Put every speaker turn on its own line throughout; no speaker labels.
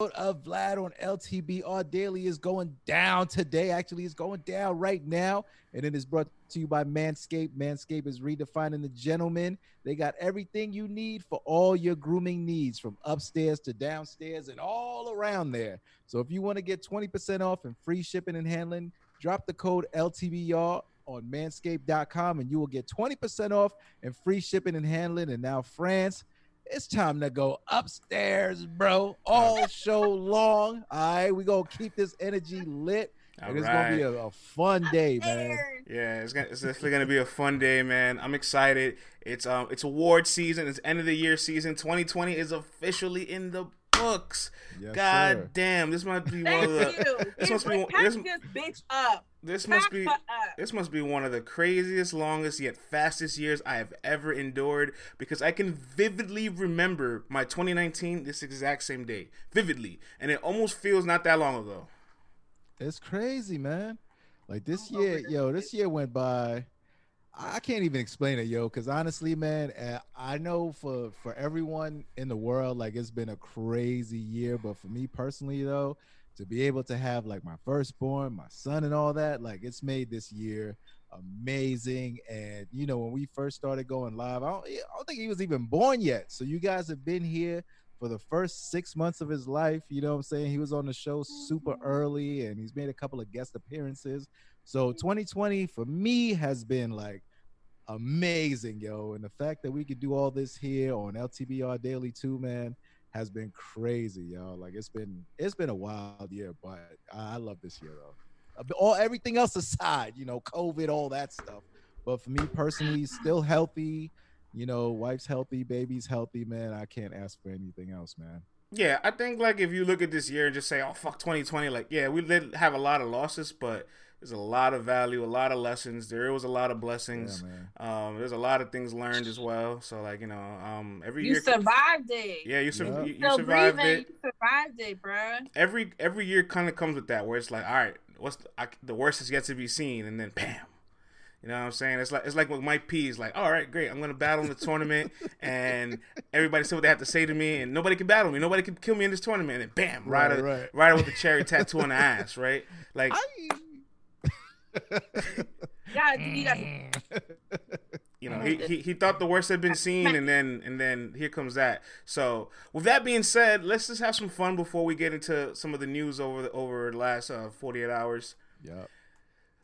of Vlad on LTBR Daily is going down today. Actually, it's going down right now. And it is brought to you by Manscaped. Manscaped is redefining the gentleman. They got everything you need for all your grooming needs from upstairs to downstairs and all around there. So if you want to get 20% off and free shipping and handling, drop the code LTBR on manscaped.com and you will get 20% off and free shipping and handling. And now, France it's time to go upstairs, bro. All show long. All right, we gonna keep this energy lit. All and it's right. gonna be a, a fun day, man.
Yeah, it's, gonna, it's definitely gonna be a fun day, man. I'm excited. It's um, it's award season. It's end of the year season. 2020 is officially in the books. Yes, God sir. damn, this must be one of the. This must be
this, this bitch up.
This must be this must be one of the craziest, longest yet fastest years I have ever endured because I can vividly remember my 2019 this exact same day, vividly, and it almost feels not that long ago.
It's crazy, man. Like this year, yo, this year went by I can't even explain it, yo. Because honestly, man, eh, I know for for everyone in the world, like it's been a crazy year. But for me personally, though, to be able to have like my firstborn, my son, and all that, like it's made this year amazing. And you know, when we first started going live, I don't, I don't think he was even born yet. So you guys have been here for the first six months of his life. You know what I'm saying? He was on the show super early, and he's made a couple of guest appearances. So 2020 for me has been like amazing, yo. And the fact that we could do all this here on LTBR Daily too, man, has been crazy, yo. Like it's been it's been a wild year, but I, love this year though. Uh, all everything else aside, you know, COVID, all that stuff. But for me personally, still healthy. You know, wife's healthy, baby's healthy, man. I can't ask for anything else, man.
Yeah, I think like if you look at this year and just say, "Oh fuck, 2020," like yeah, we did have a lot of losses, but there's a lot of value, a lot of lessons. There was a lot of blessings. Yeah, um, there's a lot of things learned as well. So like you know, um, every year,
you
year
survived it.
Yeah, you, sur- you, you survived breathing. it.
You survived it, bro.
Every every year kind of comes with that, where it's like, all right, what's the, I, the worst is yet to be seen, and then bam. You know what I'm saying? It's like it's like with Mike P. Is like, all right, great. I'm gonna battle in the tournament, and everybody say what they have to say to me, and nobody can battle me. Nobody can kill me in this tournament. And bam, right, right, right. right with the cherry tattoo on the ass, right? Like, I, yeah, you got. You know, he, he, he thought the worst had been seen, and then and then here comes that. So, with that being said, let's just have some fun before we get into some of the news over the over the last uh, forty eight hours.
Yeah.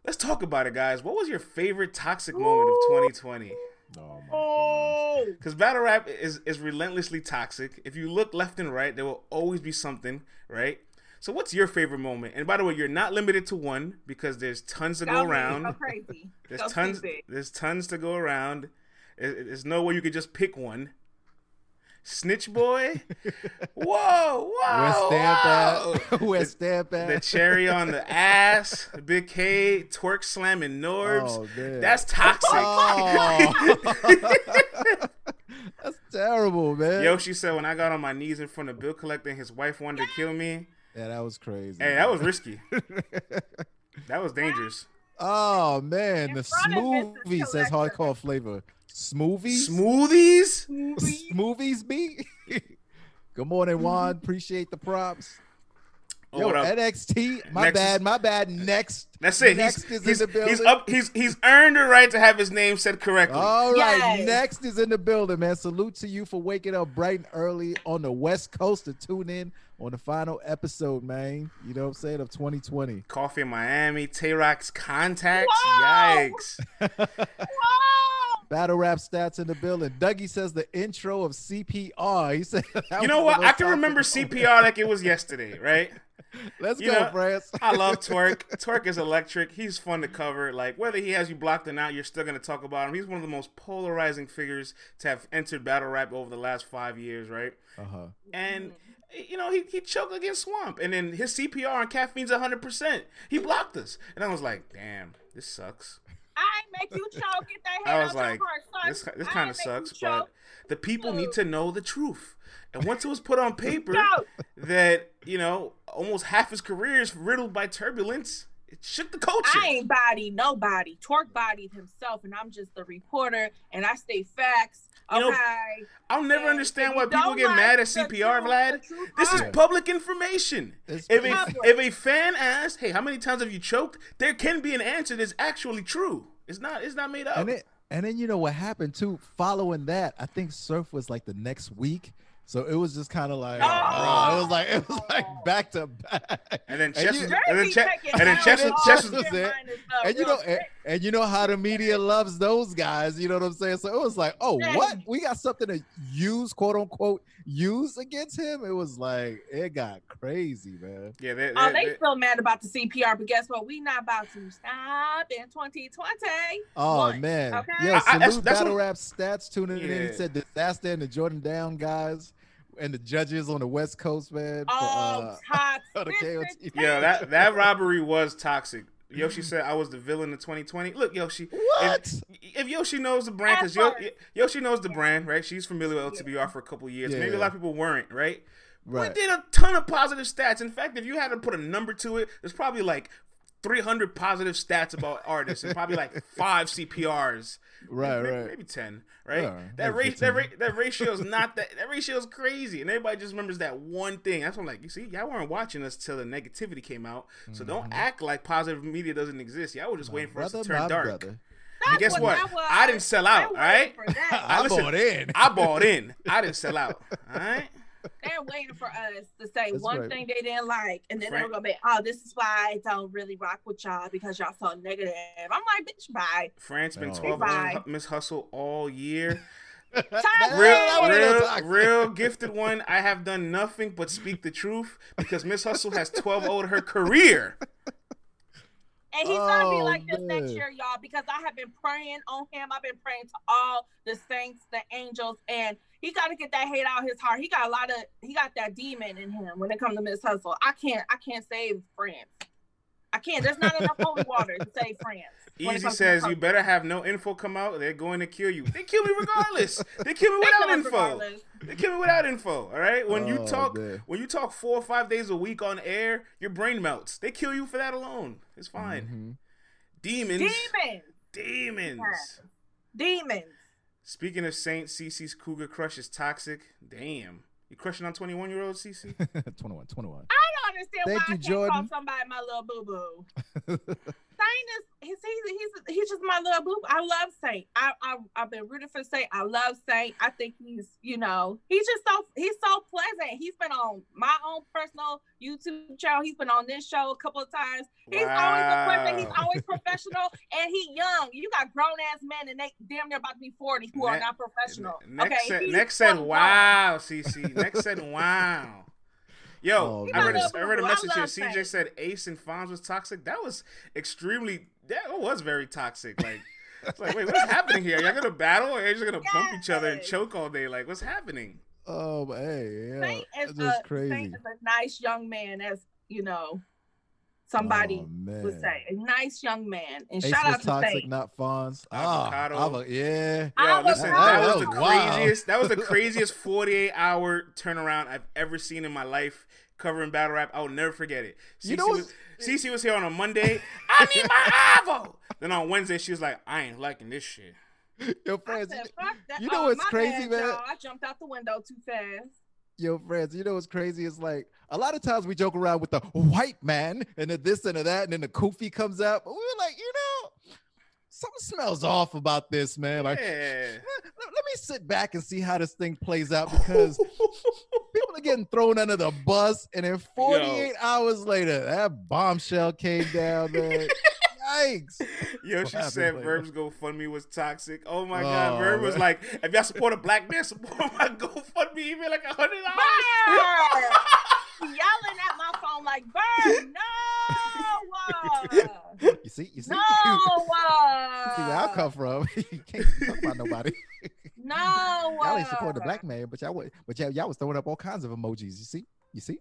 Let's talk about it, guys. What was your favorite toxic moment of 2020? Oh my Because battle rap is is relentlessly toxic. If you look left and right, there will always be something, right? So, what's your favorite moment? And by the way, you're not limited to one because there's tons to go around.
Go crazy.
There's go tons. Stupid. There's tons to go around. There's no way you could just pick one. Snitch boy, whoa, whoa, West
Stamp West Stamp
The cherry on the ass, Big K, twerk slamming Norbs. Oh, That's toxic. Oh.
That's terrible, man.
Yoshi said when I got on my knees in front of bill collector and his wife wanted to kill me.
Yeah, that was crazy.
Hey, that was risky. that was dangerous.
Oh man, the smoothie says hardcore flavor. Smoothies?
Smoothies?
Smoothies be? Good morning, Juan. Appreciate the props. Oh, Yo, NXT, my next bad, is, my bad. Next,
that's it. Next he's, is he's, in the building. He's up. He's he's earned the right to have his name said correctly.
All right, yes. next is in the building, man. Salute to you for waking up bright and early on the West Coast to tune in on the final episode, man. You know what I'm saying of 2020.
Coffee in Miami, Tay Roc's contacts. Whoa! Yikes.
Battle rap stats in the building. Dougie says the intro of CPR. He said,
"You know what? I can remember CPR like it was yesterday, right?"
Let's you go, know, France.
I love Twerk. Twerk is electric. He's fun to cover. Like whether he has you blocked or not, you're still gonna talk about him. He's one of the most polarizing figures to have entered battle rap over the last five years, right?
Uh huh.
And you know, he, he choked against Swamp, and then his CPR on caffeine's 100%. He blocked us. And I was like, damn, this sucks.
I make you choke. Get that I was like,
this, this kind of sucks, but the people need to know the truth. And once it was put on paper that, you know, almost half his career is riddled by turbulence, it shook the culture.
I ain't body nobody. Twerk bodied himself, and I'm just the reporter, and I stay facts.
You know,
Okay.
I'll never
And
understand why people get
like
mad at CPR,
truth,
Vlad. This is public information.
It's
If a, if a fan asks, "Hey, how many times have you choked?" There can be an answer that's actually true. It's not. It's not made up.
and then and then you know what happened too. Following that, I think Surf was like the next week. So it was just kind of like,
Oh.
oh, it was like it was like back to back.
And then
And
Chess,
you-
was, and then
They
Chess,
be taking
and then
down
Chess, was,
all
Chess
was
was,
shit
there.
minus stuff
and you
real
know, and,
quick.
And you know how the media loves those guys. You know what I'm saying? So it was like, oh, what? We got something to use, quote unquote, use against him. It was like it got crazy, man.
yeah, they,
Oh,
they-
they
they-
still mad about the CPR, but guess what? We not about to stop in 2020.
Oh
One,
man,
okay?
yo,
I- I- that's-
salute
that's
battle
what-
rap stats tuning in.
Yeah.
He said disaster and the Jordan Down guys and the judges on the West Coast, man. for,
Oh,
uh,
toxic.
the KOT.
yeah, that that robbery was toxic. Yoshi said I was the villain of 2020. Look, Yoshi,
what?
if, if Yoshi knows the brand, because
At first.
Yoshi knows the brand, right? She's familiar with LTBR for a couple years. Maybe a lot of people weren't, right?
Right.
We did a ton of positive stats. In fact, if you had to put a number to it, there's probably like 300 positive stats about artists and probably like five CPRs.
Right,
maybe,
right.
Maybe 10, right?
Yeah,
that,
maybe
ra- that, ra- that ratio is not that. That ratio is crazy. And everybody just remembers that one thing. That's what I'm like, you see, y'all weren't watching us till the negativity came out. So don't act like positive media doesn't exist. Y'all were just waiting for
Mm-hmm. brother,
us to turn dark.
brother.
And guess
That's
what? I didn't sell out,
They're
all right?
waiting For that.
I
listen,
bought in.
I bought in. I didn't sell out. All right?
They're waiting for us to say
That's
one
right.
thing they didn't like, and then
Frank-
they're gonna be, "Oh, this is why I don't really rock with y'all because y'all so negative." I'm like, "Bitch, bye."
France been
Oh.
12
Bye.
on Miss Hustle all year. Real, real, real gifted one. I have done nothing but speak the truth because Miss Hustle has 12 over her career.
And he's gonna be
Oh,
like this next year, y'all, because I have been praying on him. I've been praying to all the saints, the angels, and he got to get that hate out his heart. He got a lot of, he got that demon in him when it comes to Miss Hustle. I can't, I can't save France. I can't. There's not enough holy water to save France.
Easy says you better have no info come out. They're going to kill you. They kill me regardless. They kill me without
kill
info.
regardless.
They kill me without info. All right. When you
Oh,
talk,
man.
when you talk four or five days a week on air, your brain melts. They kill you for that alone. It's fine.
Mhm.
Demons.
Demons,
Demons.
Yes. demons.
Speaking of Saints, CC's Cougar Crush is toxic. Damn. You crushing on 21 year old CC?
21, 21.
I don't understand
Thank
why
you,
I can't
Jordan.
call somebody my little boo boo. Saint is he's, he's he's he's just my little boo. I love Saint. I, I I've been rooting for Saint. I love Saint. I think he's you know he's just so he's so pleasant. He's been on my own personal YouTube channel. He's been on this show a couple of times. He's always a pleasant. He's always professional, and he young. You got grown ass men, and they damn near about to be forty who are not professional.
Next
okay,
said, next said, wow, CC. Next said, wow. Yo,
Oh,
I read,
man.
a, I read a
I
message here. CJ
Saint.
said Ace and Fonz was toxic. That was extremely, that was very toxic. Like, it's like, wait, what's happening here? Y'all gonna battle or are you just gonna bump each other and choke all day? Like, what's happening?
Oh, but hey, yeah,
Saint is,
that's
a,
just crazy.
Saint is a nice young man, as you know, somebody
oh,
would say. A nice young man. And
Ace
shout
was
out to
toxic,
Saint.
not Fonz.
Avocado.
Ah, avo- yeah.
Yo,
I was
listen,
proud.
that was the
That was
craziest. That was the craziest 48 hour turnaround I've ever seen in my life covering battle rap. I'll never forget it.
You know
CC was, CC was here on a Monday. I need my Avo. Then on Wednesday, she was like, I ain't liking this shit.
Yo, friends,
said,
you know
Oh,
what's crazy,
bad,
man?
y'all. I jumped out the window too fast.
Yo, friends, you know what's crazy? It's like a lot of times we joke around with the white man and the this and the that, and then the koofy comes out. But we were like, you know, something smells off about this, man. Like,
Yeah.
let, let me sit back and see how this thing plays out because people are getting thrown under the bus, and then 48 hours later, that bombshell came down, man. Yikes.
Yo,
What
she
happened,
said
Blake?
Verb's GoFundMe was toxic. Oh my
Oh,
god, Verb was like, if y'all support a black man, support my GoFundMe, even like a hundred dollars.
Yelling at my phone like, Bird, no!
You see, you see,
No!
you see where I come from. you can't talk about nobody.
No!
y'all ain't support the black man, but y'all, wa- but y'all, y'all was throwing up all kinds of emojis. You see, you see.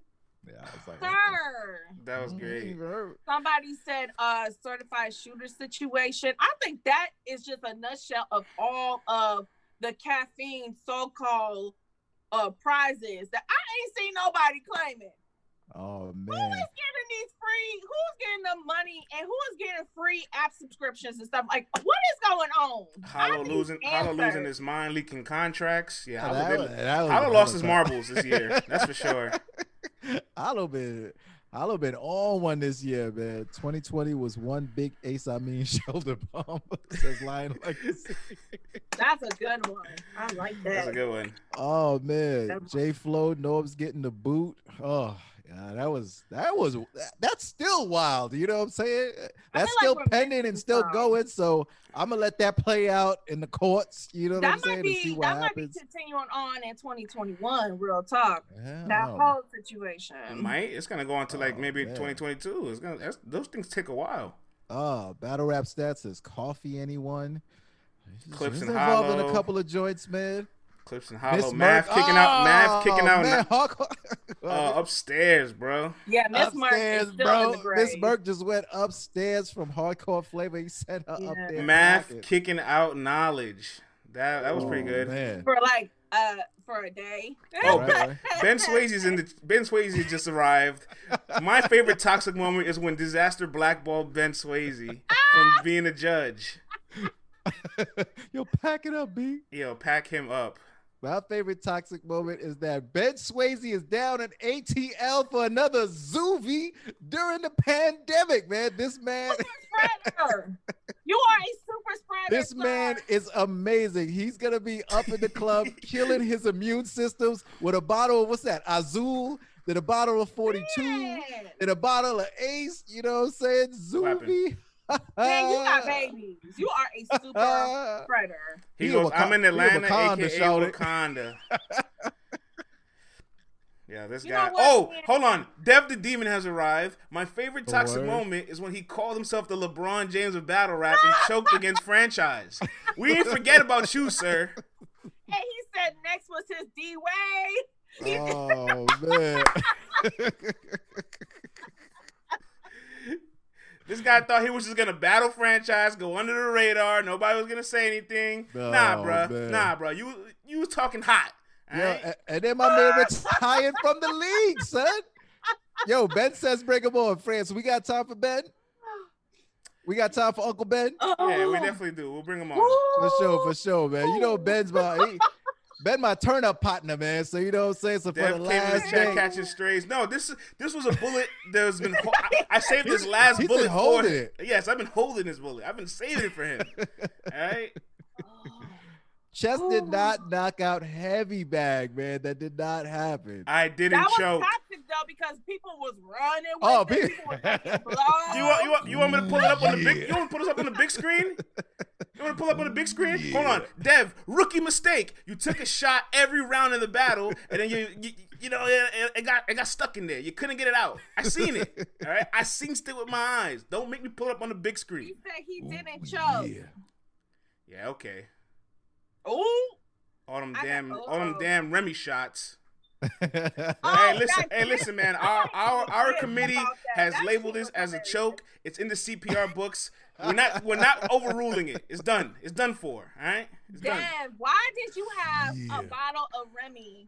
Yeah, I was like,
Sir.
That was
Mm,
great.
Somebody said uh certified shooter situation. I think that is just a nutshell of all of the caffeine so-called uh prizes that I ain't seen nobody claiming.
Oh man.
Who is getting these free? Who's getting the money and who is getting free app subscriptions and stuff? Like, what is going on? I
Hollow
need
losing, Hollow losing his mind, leaking contracts. Yeah,
Oh,
Hollow,
that
did-
was- that was
Hollow lost his marbles this year. That's for sure.
Hollow been Hollow been on one this year, man. 2020 was one big Ace I mean shoulder bump. Says Lion Legacy.
That's a good one. I like that.
That's a good one.
Oh man,
That-
J Flow Norb's getting the boot. Oh yeah, that was that was that's still wild. You know what I'm saying? That's still
we're
pending and still
some.
going. So I'm gonna let that play out in the courts. You know what I'm
that
saying?
might
to see
be
what
that might be continuing on in 2021. Real talk.
Yeah,
That
don't know.
whole
It
situation.
might. It's gonna go on to like
Oh,
maybe
man.
2022. It's gonna. That's, those things take a while.
Oh, battle rap stats is coffee anyone?
Clips
He's
and
involved in a couple of joints, man.
Clips and
Miss
hollow. Math
Merc-
kicking out. Math
Oh,
kicking out.
man, Hawk-
uh, upstairs, bro.
yeah, Miss Mark
upstairs,
is still
bro.
in the grave.
Miss Merck just went upstairs from hardcore flavor. He sent her up there.
Math
packing.
kicking out knowledge. That that was pretty
Oh,
good.
man.
for like uh for a day.
Oh,
Right,
Ben,
right.
ben Swayze's in the Ben Swayze just arrived. My favorite toxic moment is when disaster blackballed Ben Swayze from being a judge.
Yo, pack it up, B.
Yo, pack him up.
My favorite toxic moment is that Ben Swayze is down in ATL for another Zoovie during the pandemic, man. This man.
You are a super spreader.
this
sir.
man is amazing. He's gonna be up in the club killing his immune systems with a bottle of what's that? Azul, then a bottle of 42,
Man.
then a bottle of Ace. You know what I'm saying?
happened?
Zoovie.
Man, you got babies. You are a super spreader.
He,
He
goes, I'm in
Waka- he
Atlanta,
Wakanda,
aka
shout.
Wakanda. yeah, this
You
guy. Oh,
man?
hold on. Dev the Demon has arrived. My favorite toxic
word.
moment is when he called himself the LeBron James of battle rap and choked against franchise. We didn't forget about you, sir.
And he said next was his D Way.
Oh man.
This guy thought he was just gonna battle franchise, go under the radar. Nobody was gonna say anything. nah,
Oh,
bruh.
man.
Nah, bro. You you was talking hot. Alright?
and then my man retired from the league, son. Yo, Ben says bring him on, France. We got time for Ben? We got time for Uncle Ben?
yeah, we definitely do. We'll bring him on.
For sure, for sure, man. You know Ben's my he, Ben my turn up partner, man. So you know what I'm saying? So for
Dev
the
in the
last
chat
day,
catching strays. No, this is this was a bullet that's been. Ho- I, I saved this last
he's been
bullet for.
holding it.
Yes, I've been holding this bullet. I've been saving it for him. All right.
Chess did not knock out heavy bag, man. That did not happen.
I didn't
That was toxic though because people was running with
Oh,
it. People was.
Do you want, you want you want me to pull it up on the big?
Yeah.
You want to put us up on the big screen? You want to pull up on the big screen? Hold on, Dev. Rookie mistake. You took a shot every round in the battle, and then you you, you know it, it got it got stuck in there. You couldn't get it out. I seen it. All right, I seen it with my eyes. Don't make me pull it up on the big screen.
He said he didn't choke.
Yeah.
Yeah, okay.
Ooh.
All them
I got-
damn all them
oh.
damn Remy shots.
Oh,
hey, listen, hey, listen, man. Our our our committee has
That
labeled this as a choke. It's in the CPR books. We're not we're not overruling it. It's done. It's done for. All right. It's done.
Dad, why did you have
Yeah.
a bottle of Remy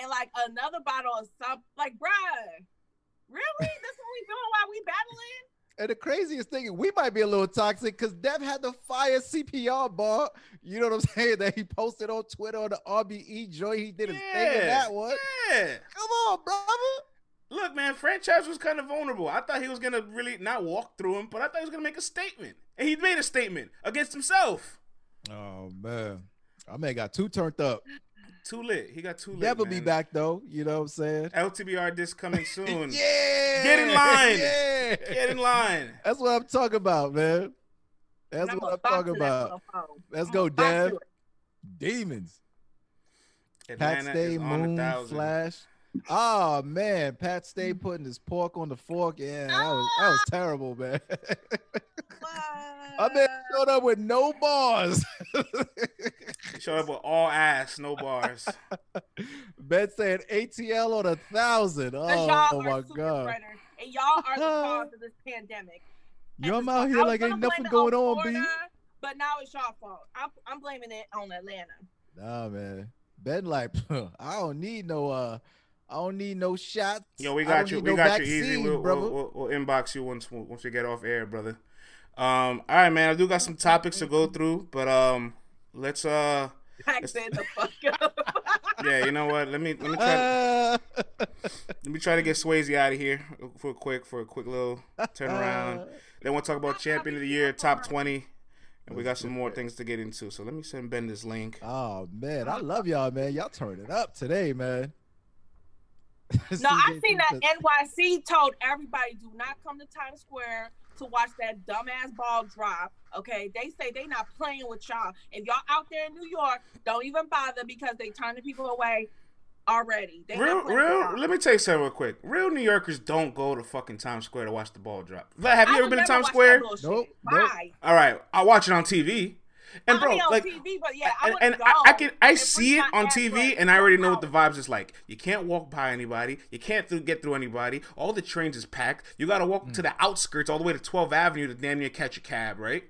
and like another bottle of some like bruh? Really? That's what we doing while we battling?
And the craziest thing, is we might be a little toxic because Dev had the fire CPR bar. You know what I'm saying? That he posted on Twitter on the RBE joint. He did his thing in that one.
Yeah.
Come on, brother.
Look, man, franchise was kind of vulnerable. I thought he was gonna really not walk through him, but I thought he was gonna make a statement, and he made a statement against himself.
Oh man, I man got too turned up.
Too lit. He got too lit.
Never be back though. You know what I'm saying?
LTBR disc coming soon.
Yeah.
Get in line.
Yeah.
Get in line.
That's what I'm talking about, man. That's
And
what I'm talking
talk to that
about. Let's
I'm
go,
gonna talk to
Dev.
it.
Demons. Pat Stay,
is on
Moon. Flash. Oh man, Pat Stay putting his pork on the fork. Yeah, that was that was ah! terrible, man. I man showed up with no bars.
He showed up with all ass, no bars.
ben saying ATL on a thousand. Oh, oh my god.
spreaders, and y'all are the cause of this pandemic.
Yo,
And
I'm out here like ain't nothing going on, B.
But now it's y'all fault. I'm, I'm blaming it on Atlanta.
Nah, man. Ben like, I don't need no uh I don't need no shots.
Yo, we got you. We
no
got you easy.
vaccine,
We'll, we'll, we'll, we'll inbox you once once we get off air, brother. Um, all right, man. I do got some topics to go through, but um, let's uh,
Back then the fuck up.
Yeah, you know what? Let me let me try to,
Uh,
let me try to get Swayze out of here for a quick for a quick little turnaround. Then we'll talk about champion of the year, top twenty, and we got some more things to get into. So let me send Ben this link.
oh man, I love y'all, man. Y'all turn it up today, man.
No, I seen that NYC told everybody do not come to Times Square to watch that dumbass ball drop. Okay, they say they not playing with y'all. If y'all out there in New York, don't even bother because they turning people away already. They
Real,
not playing with
real. Let me tell you something real quick. Real New Yorkers don't go to fucking Times Square to watch the ball drop. Have you
I
ever been to Times Square?
that bullshit.
Nope,
All right, I watch it on TV, and bro,
be
like,
TV, but yeah, I
and,
wouldn't
and I, I can I see it on TV,
work.
and I already know what the vibes is like. You can't walk by anybody. You can't through, get through anybody. All the trains is packed. You got to walk to mm. the outskirts, all the way to 12th Avenue to damn near catch a cab, right?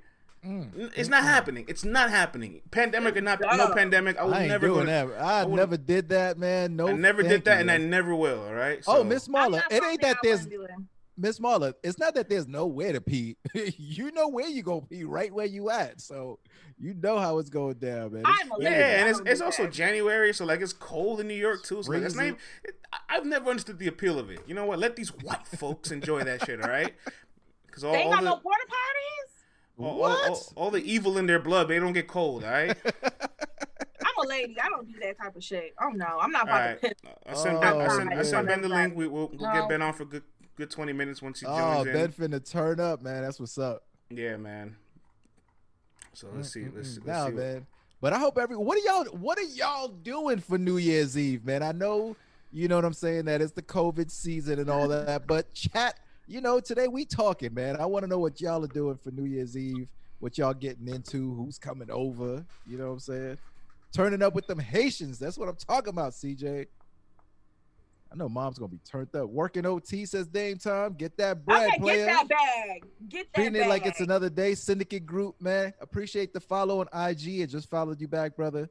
Mm. N- It's not happening. It's not happening. Pandemic or not, no pandemic. I would
I ain't
never
doing
go. To,
that. I,
wouldn't-
never did that, man. No,
I never did that,
you,
and I never will. All right.
Oh, Miss
I'm
Marla, it ain't that
I
there's
wouldn't do them.
Miss Marla. It's not that there's nowhere to pee. you know where you gonna pee, right where you at. So you know how it's going down, man. It's
I'm a lady.
Yeah, and it's, it's also. January, so like it's cold in New York too. So like, it's not it, I- I've never understood the appeal of it. You know what? Let these white folks enjoy that shit, all right? Because all,
They ain't
all
got
the
no porta potties.
all, all,
What?
all, all the evil in their blood, they don't get cold, all right?
I'm a lady. I don't do that type of shit. Oh no, I'm not
All
about
right.
to piss.
I send Ben, I
Oh,
send, I send Ben the link. We, we'll, we'll
No.
get Ben on for good good twenty minutes once he
Oh,
joins
Ben
in.
finna turn up, man. That's what's up.
Yeah, man. So let's see. Let's, let's
Nah,
see. what-
man. But I hope every what are y'all what are y'all doing for New Year's Eve, man? I know you know what I'm saying that it's the COVID season and all that, but chat, you know, today we talking, man. I want to know what y'all are doing for New Year's Eve, what y'all getting into, who's coming over, you know what I'm saying? Turning up with them Haitians. That's what I'm talking about, CJ. I know mom's gonna be turned up. Working OT says Dame time. Get that bread,
okay,
player.
get that bag. Get that
Treating
bag.
it like it's another day. Syndicate group, man. Appreciate the follow on IG. It just followed you back, brother.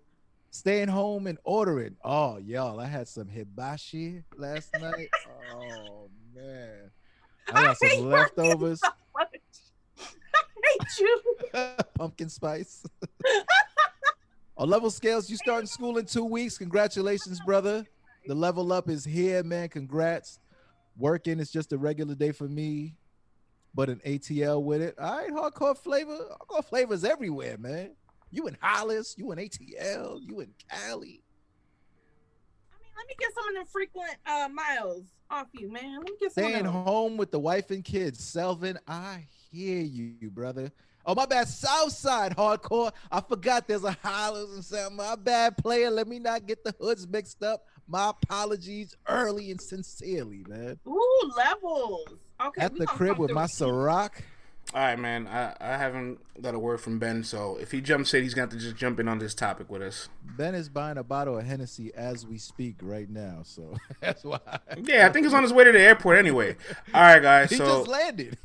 Staying home and ordering. Oh, y'all, I had some hibachi last night. Oh man, I got
hate
some leftovers.
so. I hate you.
Pumpkin spice. On level scales, you starting school in two weeks. Congratulations, brother. The level up is here, man. Congrats. Working is just a regular day for me, but an ATL with it. All right, hardcore flavor. Hardcore flavors everywhere, man. You in Hollis, you in ATL, you in Cali.
I mean, let me get some of the frequent uh, miles off you, man. Let me get some
Staying home with the wife and kids. Selvin, I hear you, brother. Oh, my bad. Southside hardcore. I forgot there's a Hollis and something. My bad, player. Let me not get the hoods mixed up. My apologies early and sincerely, man.
Ooh, levels. Okay.
At the crib with my Ciroc.
All right, man. I, I haven't got a word from Ben, so if he jumps in, he's going to have to just jump in on this topic with us.
Ben is buying a bottle of Hennessy as we speak right now, so that's why.
Yeah, I think he's on his way to the airport anyway. All right, guys.
he
So
just landed.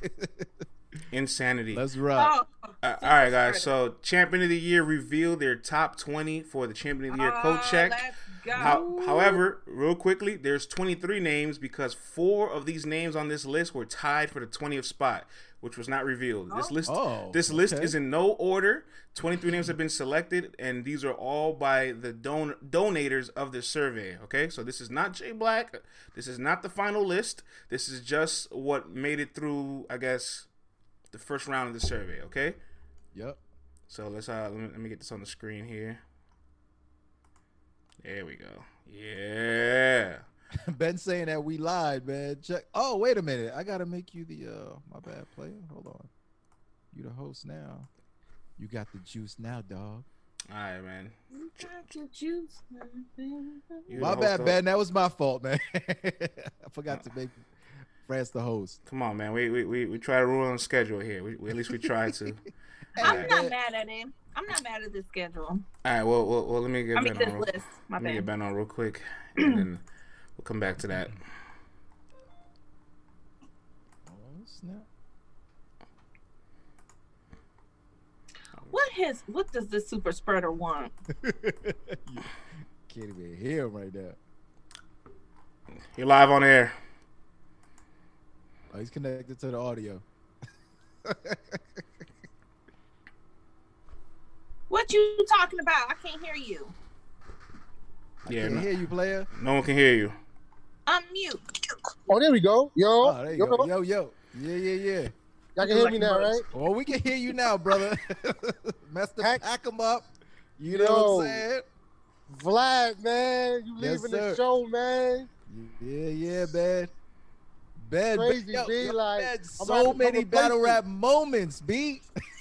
insanity.
Let's rock.
Oh,
Uh, all right, guys. So champion of the year revealed their top twenty for the champion of the year coach
uh,
check.
Let's.
How, however, real quickly, there's 23 names because four of these names on this list were tied for the 20th spot, which was not revealed. This
Oh.
list,
Oh,
this list is in no order. 23 names have been selected, and these are all by the don- donators of the survey. Okay, so this is not Jay Black. This is not the final list. This is just what made it through, I guess, the first round of the survey. Okay.
Yep.
So let's uh let me, let me get this on the screen here. There we go. Yeah.
Ben saying that we lied, man. Check. Oh, wait a minute. I gotta make you the uh my bad player. Hold on. You the host now. You got the juice now, dog.
All right, man.
You got your juice.
My bad,
host,
Ben. That was my fault, man. I forgot to make France the host.
Come on, man. We we, we, we try to rule on schedule here. We, we at least we try to.
I'm
Yeah.
not mad at him. I'm not mad at this schedule.
All right. Well, well, well let me get
I mean,
Ben
this
on. Real,
list. My
let me get
bad.
Ben on real quick, and then we'll come back to that.
Oh snap!
What has? What does this super spreader want?
you can't even hear him right now.
You're live on air.
Oh, he's connected to the audio.
What you talking about? I can't hear you.
Yeah,
Can't
no,
hear you, player.
no one can hear you.
Unmute.
Oh, there we go. Yo,
Oh, there you
yo,
go. Yo, yo. Yeah, yeah, yeah.
y'all can hear me now, right?
Oh, we can hear you now, brother. Master,
Pack-
pack them up. You know
Yo.
what I'm saying?
Vlad, man, you
Yes,
leaving
sir.
the show, man.
Yeah, yeah, man. Ben,
Crazy,
yo,
B,
yo,
like,
so many battle rap moments, B.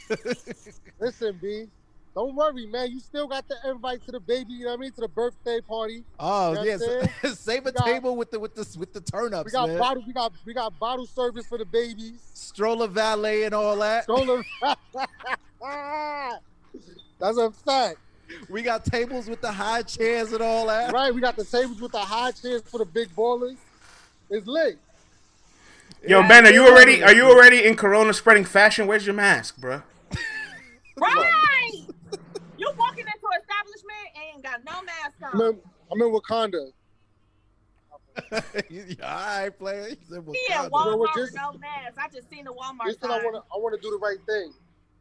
Listen, B, don't worry, man. You still got the invite to the baby. You know what I mean? To the birthday party.
Oh
You know
yes,
what
save a
got-
table with the with the with the turn ups,
We got
man.
bottle. We got we got bottle service for the babies.
Stroller valet and all that.
Stroller. That's a fact,
We got tables with the high chairs and all that.
right? We got the tables with the high chairs for the big ballers. It's lit.
Yo,
Yeah,
Ben, are you already are you already in Corona spreading fashion? Where's your mask, bro?
Right. you walking into an establishment and ain't got no mask
I'm in, I'm in Wakanda.
all right, player. He said, well,
He at
God,
Well,
Walmart
just-
no mask. I just seen the Walmart
Just 'cause I want to, I want to do the right thing.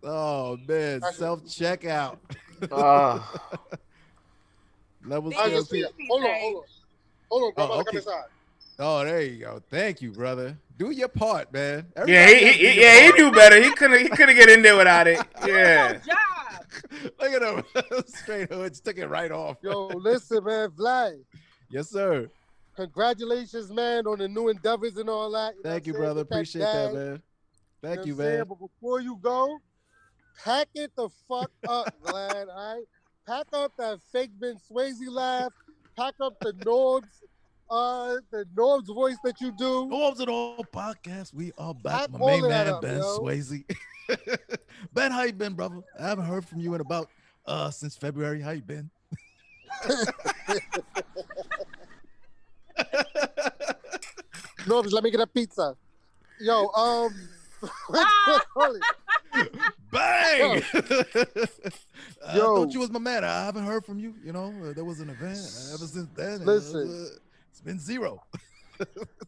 Oh man, self checkout. Ah. Level
These
I just see it. Hold on, hold on, hold on. bro.
Oh,
about to come
okay.
inside.
Oh, there you go. Thank you, brother. Do your part, man.
Yeah,
Everybody
he,
do
he,
your
yeah, he knew better. He couldn't he couldn't get in there without it. Yeah.
Look at him. Straight hoods took it right off.
Yo, listen, man, Vlad.
Yes, sir.
Congratulations, man, on the new endeavors and all that. know
Thank you,
saying?
brother.
Get
Appreciate that,
bag,
man. Thank you,
saying?
man.
But before you go, pack it the fuck up, Vlad. All right, pack up that fake Ben Swayze laugh. Pack up the Norbs, uh, the Norbs voice that you do.
Norms and all podcast. We are back.
Pack
My main man,
up,
Ben
yo.
Swayze. ben, how you been, brother? I haven't heard from you in about uh since February. How you been?
Norbs, let me get a pizza. Yo, um, what you call it?
Bang! I
Yo.
thought you was my man. I haven't heard from you. You know, uh, there was an event. Ever since then, it was,
Listen.
uh, it's been zero.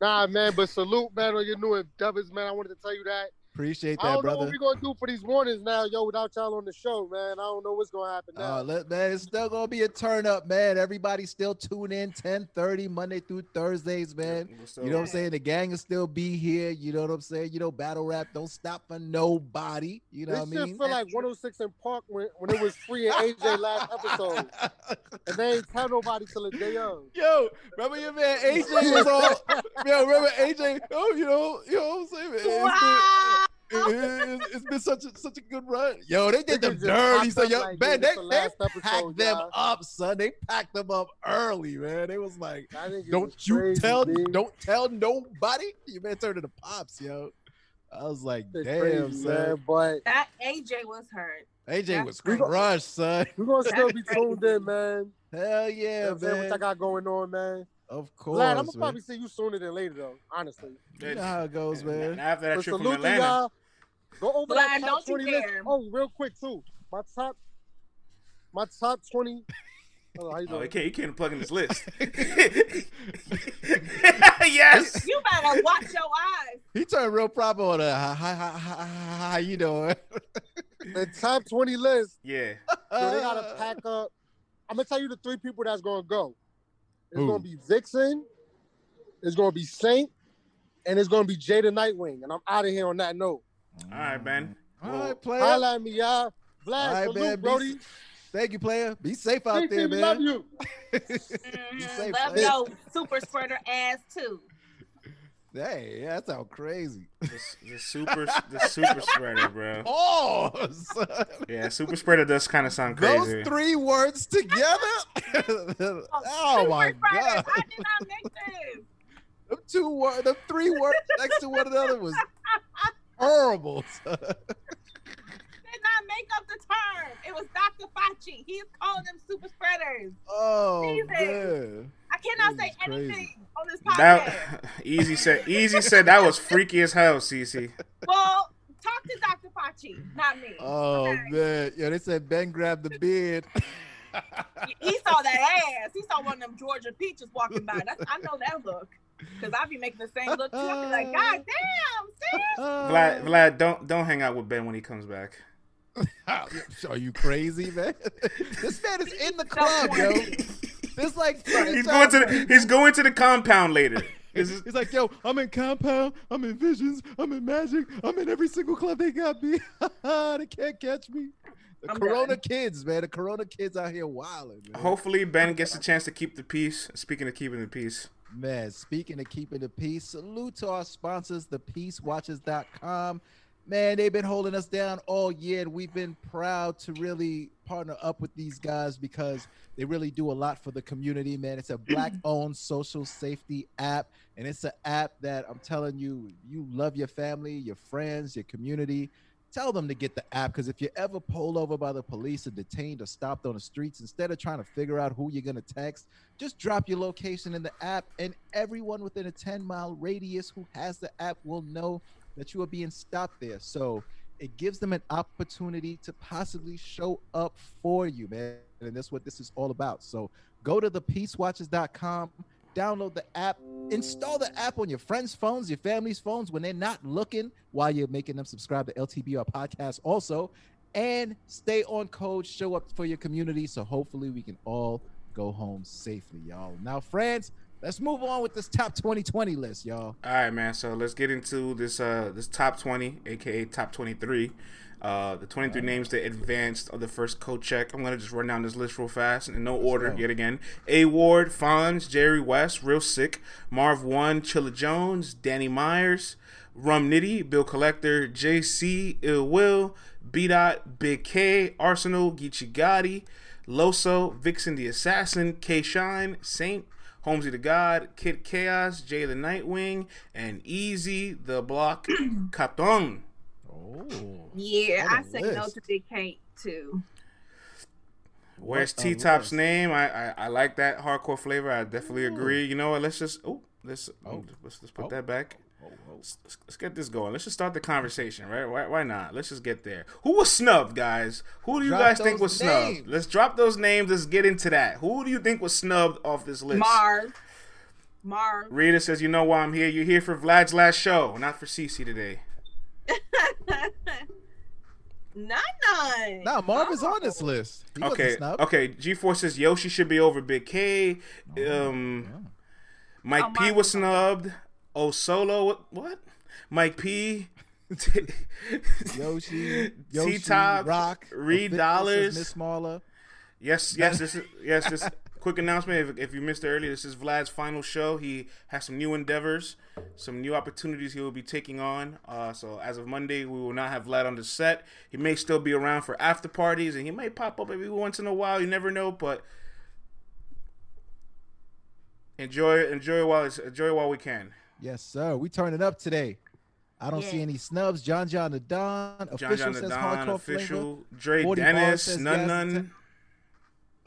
Nah, man, but salute, man, on your new endeavors, man. I wanted to tell you that.
Appreciate that,
I
that,
don't know what we're gonna do for these warnings now, yo, without y'all on the show, man. I don't know what's gonna happen now.
Uh, let, man, it's still gonna be a turn up, man. Everybody still tune in 10:30 Monday through Thursdays, man. You know what I'm saying? The gang will still be here. You know what I'm saying? You know, battle rap don't stop for nobody. You know
this
what I
shit
mean?
feel like 106 & Park when, when it was free at AJ last episode, and they ain't tell nobody till the day of.
Yo, remember your man AJ was all. Yo, remember AJ? Oh, you know, you know what I'm saying? It's been- it- it's- it's been such a such a good run. Yo, they did them dirty. So
up
yo,
like,
man, they,
the
they
last episode,
packed them
y'all.
up, son. They packed them up early, man. They was like, don't
was
you
crazy,
tell,
B.
don't tell nobody. You man turn to the pops, yo. I was like,
Shit
damn,
crazy,
son.
man. But
That AJ was hurt.
AJ
That's
was
crazy.
crushed, son.
we're gonna still be tuned in, man.
Hell
You know
yeah,
what I'm saying?
man.
What I got going on, man.
Of course,
Vlad, I'm gonna
man.
probably see you sooner than later, though. Honestly.
You know how it goes, man.
After that
But
trip from Atlanta,
y'all. Go over that top
don't you
20 list.
dare.
Oh, real quick too. My top, my top 20. Oh, how you
oh, he can't he can't plug in this list. yes.
You better watch your eyes.
He turned real proper on a hi, hi, hi, hi, hi, how you doing?
the top 20 list.
Yeah.
So they gotta pack up. I'm gonna tell you the three people that's gonna go. It's gonna be Vixen, it's gonna be Saint, and it's gonna be Jada Nightwing. And I'm out of here on that note.
All right, Ben.
All
Well,
right, player.
Holla at me, y'all. Vlad,
All right,
salute,
man. Be,
Brody.
thank you, player. Be safe out there,
we
man.
love you.
Mhm.
safe,
Love
man.
your super spreader ass too.
Hey, yeah, that sounds crazy.
The, the super the super spreader, bro.
Oh, son.
Yeah, super spreader does kind of sound crazy.
those three words together. oh
super
my
spreaders.
god,
I did not make this.
them two words, them three words next to one another was horrible. son.
Did not make up the term. It was Dr. Fauci. He's calling them super spreaders.
Oh
Jesus.
man,
I cannot
This
say
is crazy.
anything on this podcast.
That easy said easy said that was freaky as hell, Cece.
well, talk to Dr. Fauci, not me.
oh
Okay.
man, yeah. They said Ben grabbed the beard.
He- he saw that ass. He saw one of them Georgia peaches walking by. That's, I know that look. Cause I be making the same look too. I be like, God damn, sis.
Vlad, Vlad, don't don't hang out with Ben when he comes back.
Are you crazy, man? this man is in the club, yo. There's like
He's going to the, he's going to the compound later. Is-
He's like, yo, I'm in Compound, I'm in Visions, I'm in Magic, I'm in every single club they got me. they can't catch me. The
I'm
Corona
done.
kids, man. The Corona kids out here wilding, man.
Hopefully Ben gets a chance to keep the peace. Speaking of keeping the peace,
Man, speaking of keeping the peace, salute to our sponsors, thepeacewatchers.com. Man, they've been holding us down all year, and we've been proud to really partner up with these guys because they really do a lot for the community, man. It's a black owned social safety app, and it's an app that I'm telling you, you love your family, your friends, your community. Tell them to get the app because if you're ever pulled over by the police or detained or stopped on the streets, instead of trying to figure out who you're going to text, just drop your location in the app, and everyone within a 10 mile radius who has the app will know that you are being stopped there. So it gives them an opportunity to possibly show up for you, man. And that's what this is all about. So go to thepeacewatchers.com, download the app, install the app on your friends' phones, your family's phones when they're not looking while you're making them subscribe to LTBR podcast also. And stay on code, show up for your community. So hopefully we can all go home safely, y'all. Now, friends, let's move on with this top 2020 list, y'all.
all right, man. So let's get into this uh this top twenty, aka top twenty three. Uh, the 23 names that advanced of the first code check. I'm gonna just run down this list real fast in no order yet again. A Ward, Fonz, Jerry West, Real Sick, Marv One, Chilla Jones, Danny Myers, Rum Nitty, Bill Collector, JC, Ill Will, B Dot, Big K, Arsonal, Geechi Gotti, Loso, Vixen the Assassin, K Shine, Saint, Holmesy the God, Kid Chaos, Jay the Nightwing, and Easy the Block Captain.
Oh,
Yeah,
I a
I say no to Big Kate too.
Where's T Top's name? I, I I like that hardcore flavor. I definitely agree. You know what? Let's just oh let's
Oh.
let's, let's put
Oh.
that back.
oh, oh.
Let's, let's- let's get this going. Let's just start the conversation, right? Why, why not? Let's just get there. Who was snubbed, guys? Who do you
Drop
guys think
those
was snubbed? Let's drop those names. Let's get into that. Who do you think was snubbed off this list?
Marv. Marv.
Rita says, "You know why I'm here? You're here for Vlad's last show, not for Cece today."
None, none.
Nah, Marv is on
Oh.
this list. He
Okay, okay. G Force says Yoshi should be over Big K. Um,
Yeah.
Mike
Oh,
P was
was
snubbed. Oh Solo, what? what? Mike P.
Yoshi, Yoshi,
T-Top,
Rock,
Reed Dollaz.
Miss Smaller.
Yes, yes, this is yes. This quick announcement. If, if you missed it earlier, this is Vlad's final show. He has some new endeavors, some new opportunities he will be taking on. Uh, so as of Monday, we will not have Vlad on the set. He may still be around for after parties, and he may pop up every once in a while. You never know, but enjoy enjoy while it's, enjoy while we can.
Yes, sir. We turning up today. I don't see any snubs. John John the Don.
John
Official
John the
says
Don,
hardcore
official.
flavor.
Dre
40
Dennis,
none
Nun
yes,
Nun.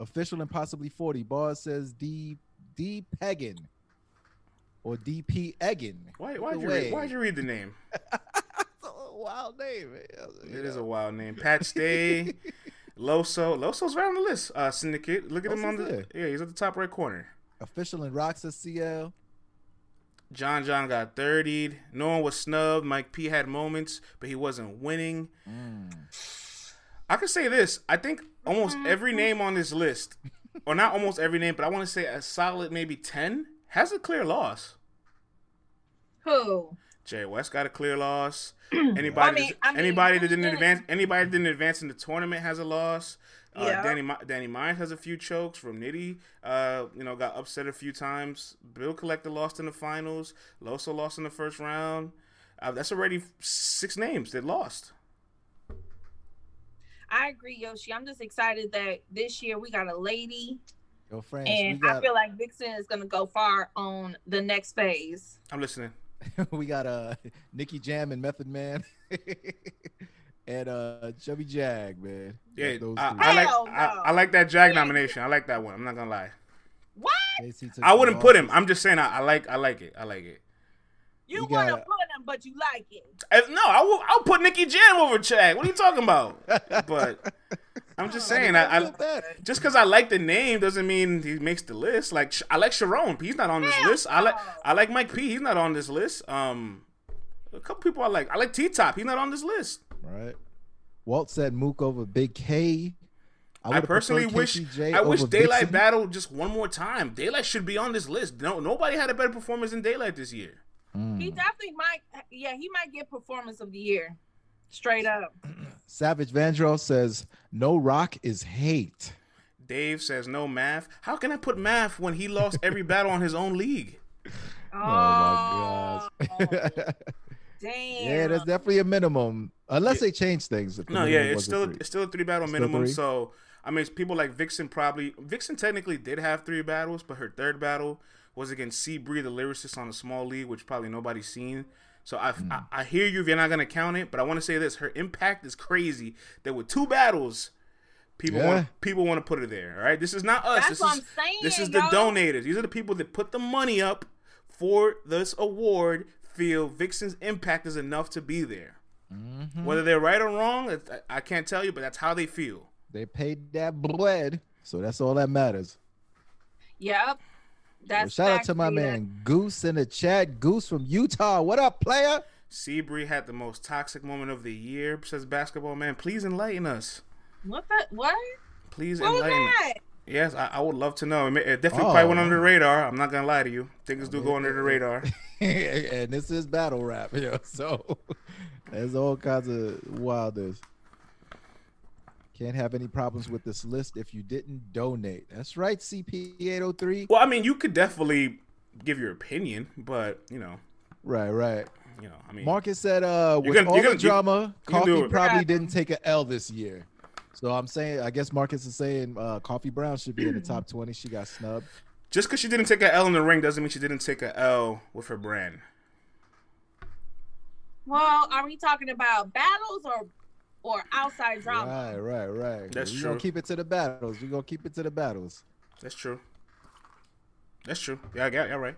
Official and possibly 40. Bars says D D Peggin. Or DP Eggin.
Why why'd you read, why'd you read the name?
It's a wild name. man.
It is a wild name. Pat Stay, Loso. Loso's right on the list. Uh, Syndicate. Look at him on
Loso's
the. Yeah, he's at the top right corner.
Official and says CL.
John John got 30'd. No one was snubbed. Mike P had moments, but he wasn't winning.
Mm.
I can say this. I think almost every name on this list, or not almost every name, but I want to say a solid maybe 10 has a clear loss.
Who?
Jay West got a clear loss. Anybody,
I mean-
that-
I mean,
anybody that didn't advance, anybody that didn't advance in the tournament has a loss. Uh,
Yeah.
Danny Danny Myers has a few chokes from Nitty. Uh, you know, got upset a few times. Bill Collector lost in the finals. Loso lost in the first round. Uh, that's already six names that lost.
I agree, Yoshi. I'm just excited that this year we got a lady,
Yo, friends,
and
we
I feel like Vixen is gonna go far on the next phase.
I'm listening.
we got uh Nicky Jam and Method Man. and uh Chubby Jag, man.
Yeah,
those
I. I like
Hell
I. I like that Jag nomination. I like that one. I'm not gonna lie.
What?
I wouldn't put him. I'm just saying I, I like I like it. I like it.
You
We
want to
gotta-
put him, but you like it.
Uh, no, I will. I'll put Nicky Jam over Chad. What are you talking about? But I'm just saying.
that's
I,
not
I just because I like the name doesn't mean he makes the list. Like I like Sharon, he's not on this
Hell
list. I like. I like Mike P, he's not on this list. Um, a couple people I like. I like T Top, he's not on this list.
Right. Walt said Mook over Big K.
I,
would've
personally wish
KCJ
I wish Daylight
Vixen.
battled just one more time. Daylight should be on this list. No, nobody had a better performance than Daylight this year.
Mm.
He definitely might. Yeah, he might get performance of the year. Straight up.
Savage Vandross says no rock is hate.
Dave says no math. How can I put math when he lost every battle on his own league?
Oh my gosh.
Damn.
yeah, that's definitely a minimum. Unless they change things. the
No, yeah, it's still
three.
it's still a three battle
Still
minimum.
three?
So I mean, people like Vixen probably Vixen technically did have three battles, but her third battle was against C Bree, the lyricist on a small league, which probably nobody's seen. So I,
Hmm.
I I hear you if you're not gonna count it, but I want to say this: her impact is crazy. That with two battles, people
Yeah.
want people want to put her there. All right, this is not us.
That's
this
what
is
I'm saying.
this is the
yo.
donators. These are the people that put the money up for this award. Feel Vixen's impact is enough to be there.
Mhm.
Whether they're right or wrong, I I can't tell you, but that's how they feel.
They paid that bread, so that's all that matters.
Yep.
Well,
That's
shout out to my
Rita.
man Goose in the chat. Goose from Utah. What up, player?
Seabree had the most toxic moment of the year, says basketball man. Please enlighten us.
What the what?
Please
What was
enlighten us. Yes, I, I would love to know. It, may- it definitely
Oh.
probably went under the oh. radar. I'm not gonna lie to you. Things do go under the radar.
and this is battle rap, yo. So there's all kinds of wildness. Can't have any problems with this list if you didn't donate. That's right, CP803.
Well, I mean, you could definitely give your opinion, but you know,
Right, right.
you know, I mean,
Marcus said, uh,
You
with
can-
all
you
the
can- you-
drama,
you
Coffee
it.
probably
Yeah.
didn't take an L this year. So I'm saying, I guess Marcus is saying uh, Coffee Brown should be in the top 20. She got snubbed.
just because she didn't take an L in the ring doesn't mean she didn't take an L with her brand.
Well, are we talking about battles or or outside drama?
Right, right, right.
That's
We're
true.
gonna keep it to the battles. We're gonna keep it to the battles.
That's true. That's true. Yeah, I got. Yeah, right.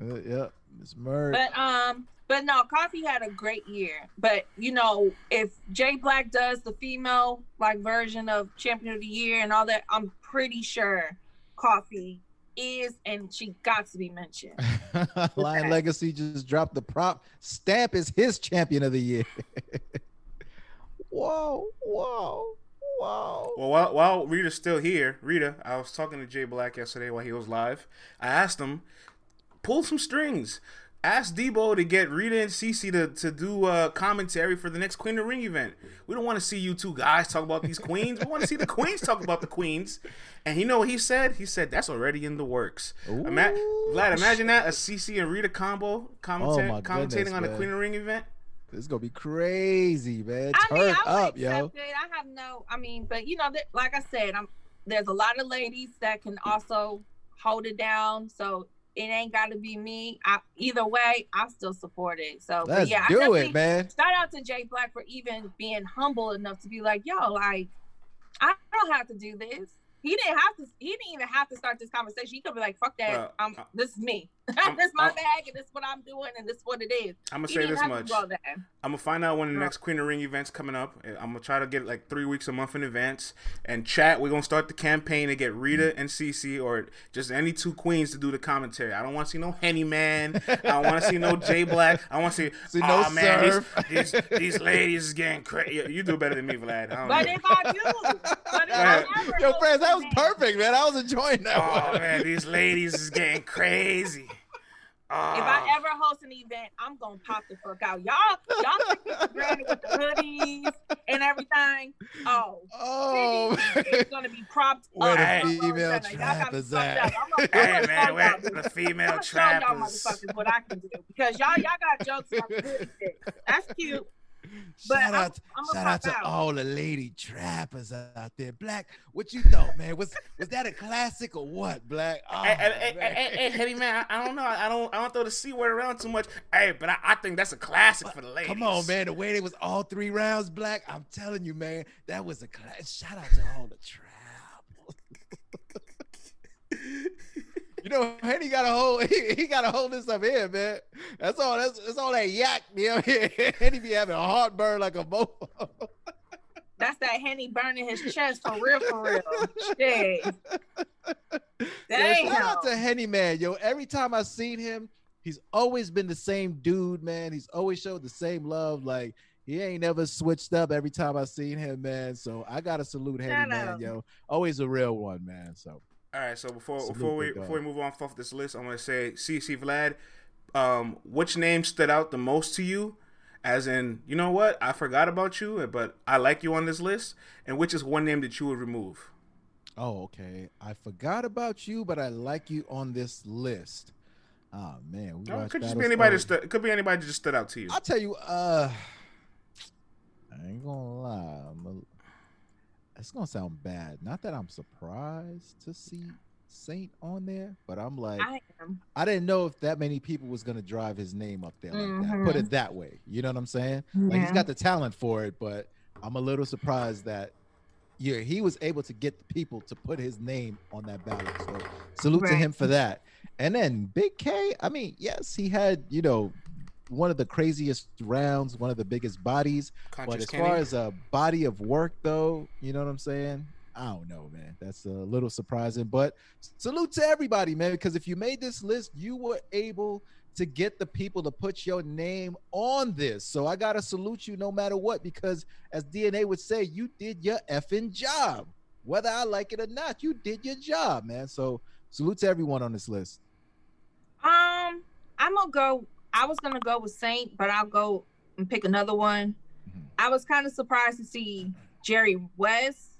Uh, yeah, Miss Murd.
But um, but no, Coffee had a great year. But you know, if Jay Black does the female like version of Champion of the Year and all that, I'm pretty sure Coffee is and she got to be mentioned.
Lion? Legacy just dropped the prop. Stamp is his champion of the year. whoa, whoa, whoa.
Well, while, while Rita's still here, Rita, I was talking to Jay Black yesterday while he was live. I asked him, pull some strings. Ask Debo to get Rita and Cece to, to do uh, commentary for the next Queen of the Ring event. We don't want to see you two guys talk about these queens. We want to see the queens talk about the queens. And you know what he said? He said that's already in the works. Ima- Vlad, imagine that a Cece and Rita combo commenta-
Oh
commentating
goodness,
on a
man.
Queen of the Ring event.
This is gonna be crazy, man.
I
Turn
mean, I
up, yo.
it. I have no, I mean, but you know, that, like I said, I'm there's a lot of ladies that can also hold it down. So it ain't got to be me. I, either way, I still support it. So
Let's
yeah,
do
definitely-
it, man.
shout out to Jay Black for even being humble enough to be like, yo, like, I don't have to do this. He didn't have to. He didn't even have to start this conversation. He could be like, "Fuck that.
Well,
um, this is me.
I'm-
this my
I'm-
bag, and this is what I'm doing, and this is what it is."
I'm gonna
He
say this much.
go.
I'm gonna find out when the
Right.
next Queen of Ring event's coming up. I'm gonna try to get like three weeks a month in advance. And chat, we're gonna start the campaign to get Rita mm. and Cece or just any two queens to do the commentary. I don't want to see no Henny Man. I don't want to see no J Black. I want to see.
See
oh
no
man, these,
Surf."
these these ladies is getting crazy. You do better than me, Vlad. I don't
But
know.
if I do, but if
Yeah.
I ever
Yo, friends, that was
event-
perfect, man. I was enjoying that
Oh
one.
man, these ladies is getting crazy.
If I
Oh.
ever host an event, I'm gonna pop the fuck out. Y'all, y'all take me for granted with the hoodies and everything. Oh,
Oh,
it's gonna be propped
Where
up.
the
Y'all
female
gotta
trap is at.
I'm gonna,
Hey man,
show
where
y'all.
the female
I'm gonna show y'all motherfuckers what I can do because y'all, y'all got jokes about the hoodie. That's cute. But
shout
I'm-
out,
I'm
shout out to
out.
all the lady trappers out there. Black, what you thought, man? Was was that a classic or what, Black? Oh,
Hey, hey, hey,
man.
hey, hey, Henny man, I, I don't know. I don't. I don't throw the c word around too much. Hey, but I, I think that's a classic for the ladies.
Come on, man. The way they was all three rounds black, I'm telling you, man, that was a class. Shout out to all the trap. you know, Henny got a hold. He, he got to hold this up here, man. That's all. That's, that's all that yak. You know, Henny be having a heartburn like a mofo.
That's that henny burning his chest for real, for real. Shit. Damn.
shout out to Henny Man, yo. Every time I've seen him, he's always been the same dude, man. He's always showed the same love. Like he ain't never switched up every time I've seen him, man. So I gotta salute Henny Man, yo. Always a real one, man. So
All right, so before
Salute,
before we before we move on off this list, I'm gonna say CC Vlad. Um, which name stood out the most to you? As in, you know what? I forgot about you, but I like you on this list. And which is one name that you would remove?
Oh, okay. I forgot about you, but I like you on this list. Oh man, we
Oh, could just be anybody. It could be anybody that just stood out to you.
I'll tell you. Uh, I ain't gonna lie. It's gonna sound bad. Not that I'm surprised to see Saint on there, but I'm like,
I am.
I didn't know if that many people was gonna drive his name up there like that. Put it mm-hmm. that way. You know what I'm saying? Like he's
Yeah.
got the talent for it, but I'm a little surprised that yeah, he was able to get the people to put his name on that ballot. So salute to him for that. And then Big K, I mean, yes, he had, you know, one of the craziest rounds, one of the biggest bodies. But as
Kenny.
far as a body of work, though, you know what I'm saying? I don't know, man. That's a little surprising. But salute to everybody, man, because if you made this list, you were able to get the people to put your name on this. So I gotta salute you no matter what, because as DNA would say, you did your effing job. Whether I like it or not, you did your job, man. So salute to everyone on this list.
Um, I'm gonna go. I was gonna go with Saint, but I'll go and pick another one.
Mhm.
I was kind of surprised to see Jerry West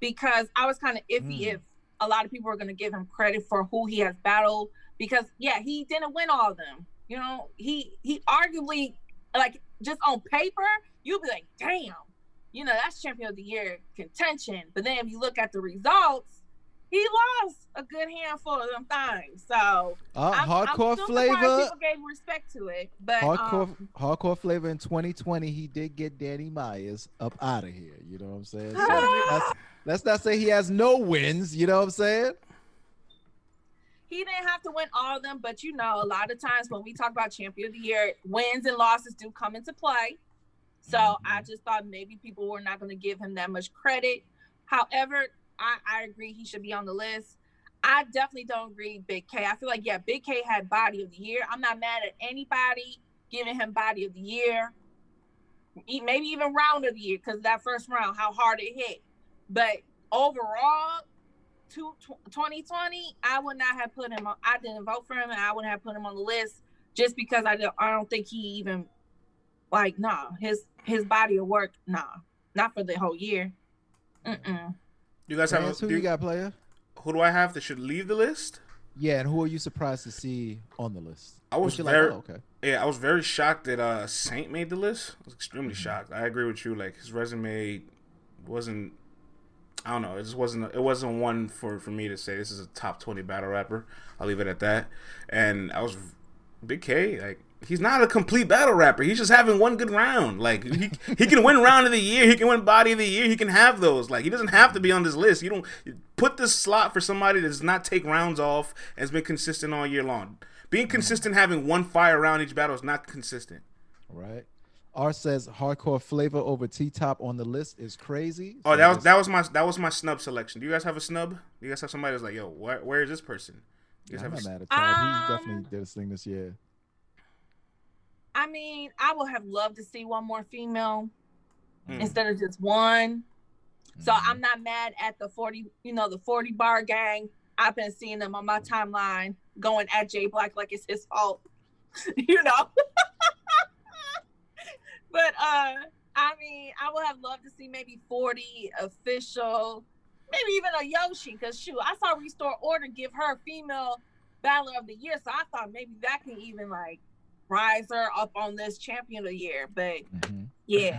because I was kind of iffy
Mm.
if a lot of people were gonna give him credit for who he has battled. Because yeah, he didn't win all of them. You know, he he arguably like just on paper, you'd be like, damn, you know, that's champion of the year contention. But then if you look at the results, he lost a good handful of them things. So
Uh,
I'm,
hardcore
I'm
flavor.
People gave respect to it, but
Hardcore,
um,
hardcore flavor in 2020, he did get Danny Myers up out of here. You know what I'm saying? So let's, let's not say he has no wins. You know what I'm saying?
he didn't have to win all of them. But you know, a lot of times when we talk about champion of the year, wins and losses do come into play. So
Mhm.
I just thought maybe people were not going to give him that much credit. However, I, I agree he should be on the list. I definitely don't agree Big K. I feel like yeah, Big K had body of the year. I'm not mad at anybody giving him body of the year. Maybe even round of the year because that first round, how hard it hit. But overall, to 2020, I would not have put him on. I didn't vote for him, and I wouldn't have put him on the list just because I don't. I don't think he even like nah his his body of work nah not for the whole year. Mm-mm.
You guys have a,
who
do
you
you-
got, player?
who do I have that should leave the list?
Yeah, and who are you surprised to see on the list?
I was very-
oh, okay.
Yeah, I was very shocked that uh Saint made the list. I was extremely shocked. I agree with you. Like his resume wasn't. I don't know. It just wasn't. It wasn't one for for me to say this is a top twenty battle rapper. I'll leave it at that. And I was Big K. Like he's not a complete battle rapper. He's just having one good round. Like he he can win round of the year. He can win body of the year. He can have those. Like he doesn't have to be on this list. You don't put this slot for somebody that does not take rounds off and has been consistent all year long. Being consistent, having one fire round each battle is not consistent.
Right. R says hardcore flavor over T top on the list is crazy.
Oh,
So
that was that was my that was my snub selection. Do you guys have a snub? Do you guys have somebody that's like, yo, where, where is this person? You guys
I'm
have
not
a,
mad at Todd.
Um,
he definitely did his thing this year.
I mean, I would have loved to see one more female
Mm.
instead of just one. So
Mhm.
I'm not mad at the 40, you know, the 40 bar gang. I've been seeing them on my timeline going at Jay Black like it's his fault, you know. but uh I mean, I would have loved to see maybe 40 official, maybe even a Yoshi, because shoot, I saw Restore Order give her female battler of the year. So I thought maybe that can even like rise her up on this champion of the year. But
Mhm.
yeah.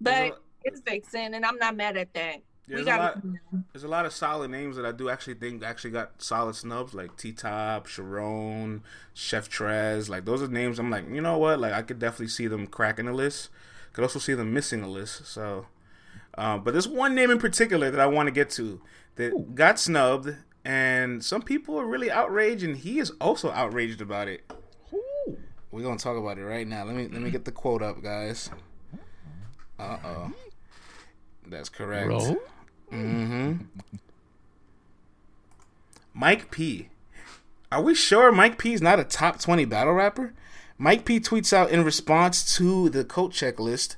But
a-
it's Vixen, and I'm not mad at that.
there's,
we
a
got
lot, there's a lot of solid names that I do actually think actually got solid snubs, like T Top, Sharon, Chef Trez. Like those are names I'm like, you know what? Like I could definitely see them cracking the list. Could also see them missing a list. So, um, but there's one name in particular that I want to get to that
Ooh.
got snubbed, and some people are really outraged, and he is also outraged about it. We're gonna talk about it right now. Let me let me get the quote up, guys. Uh oh. That's correct.
Bro.
Mm-hmm. Mike P. Are we sure Mike P is not a top 20 battle rapper? Mike P tweets out in response to the coat checklist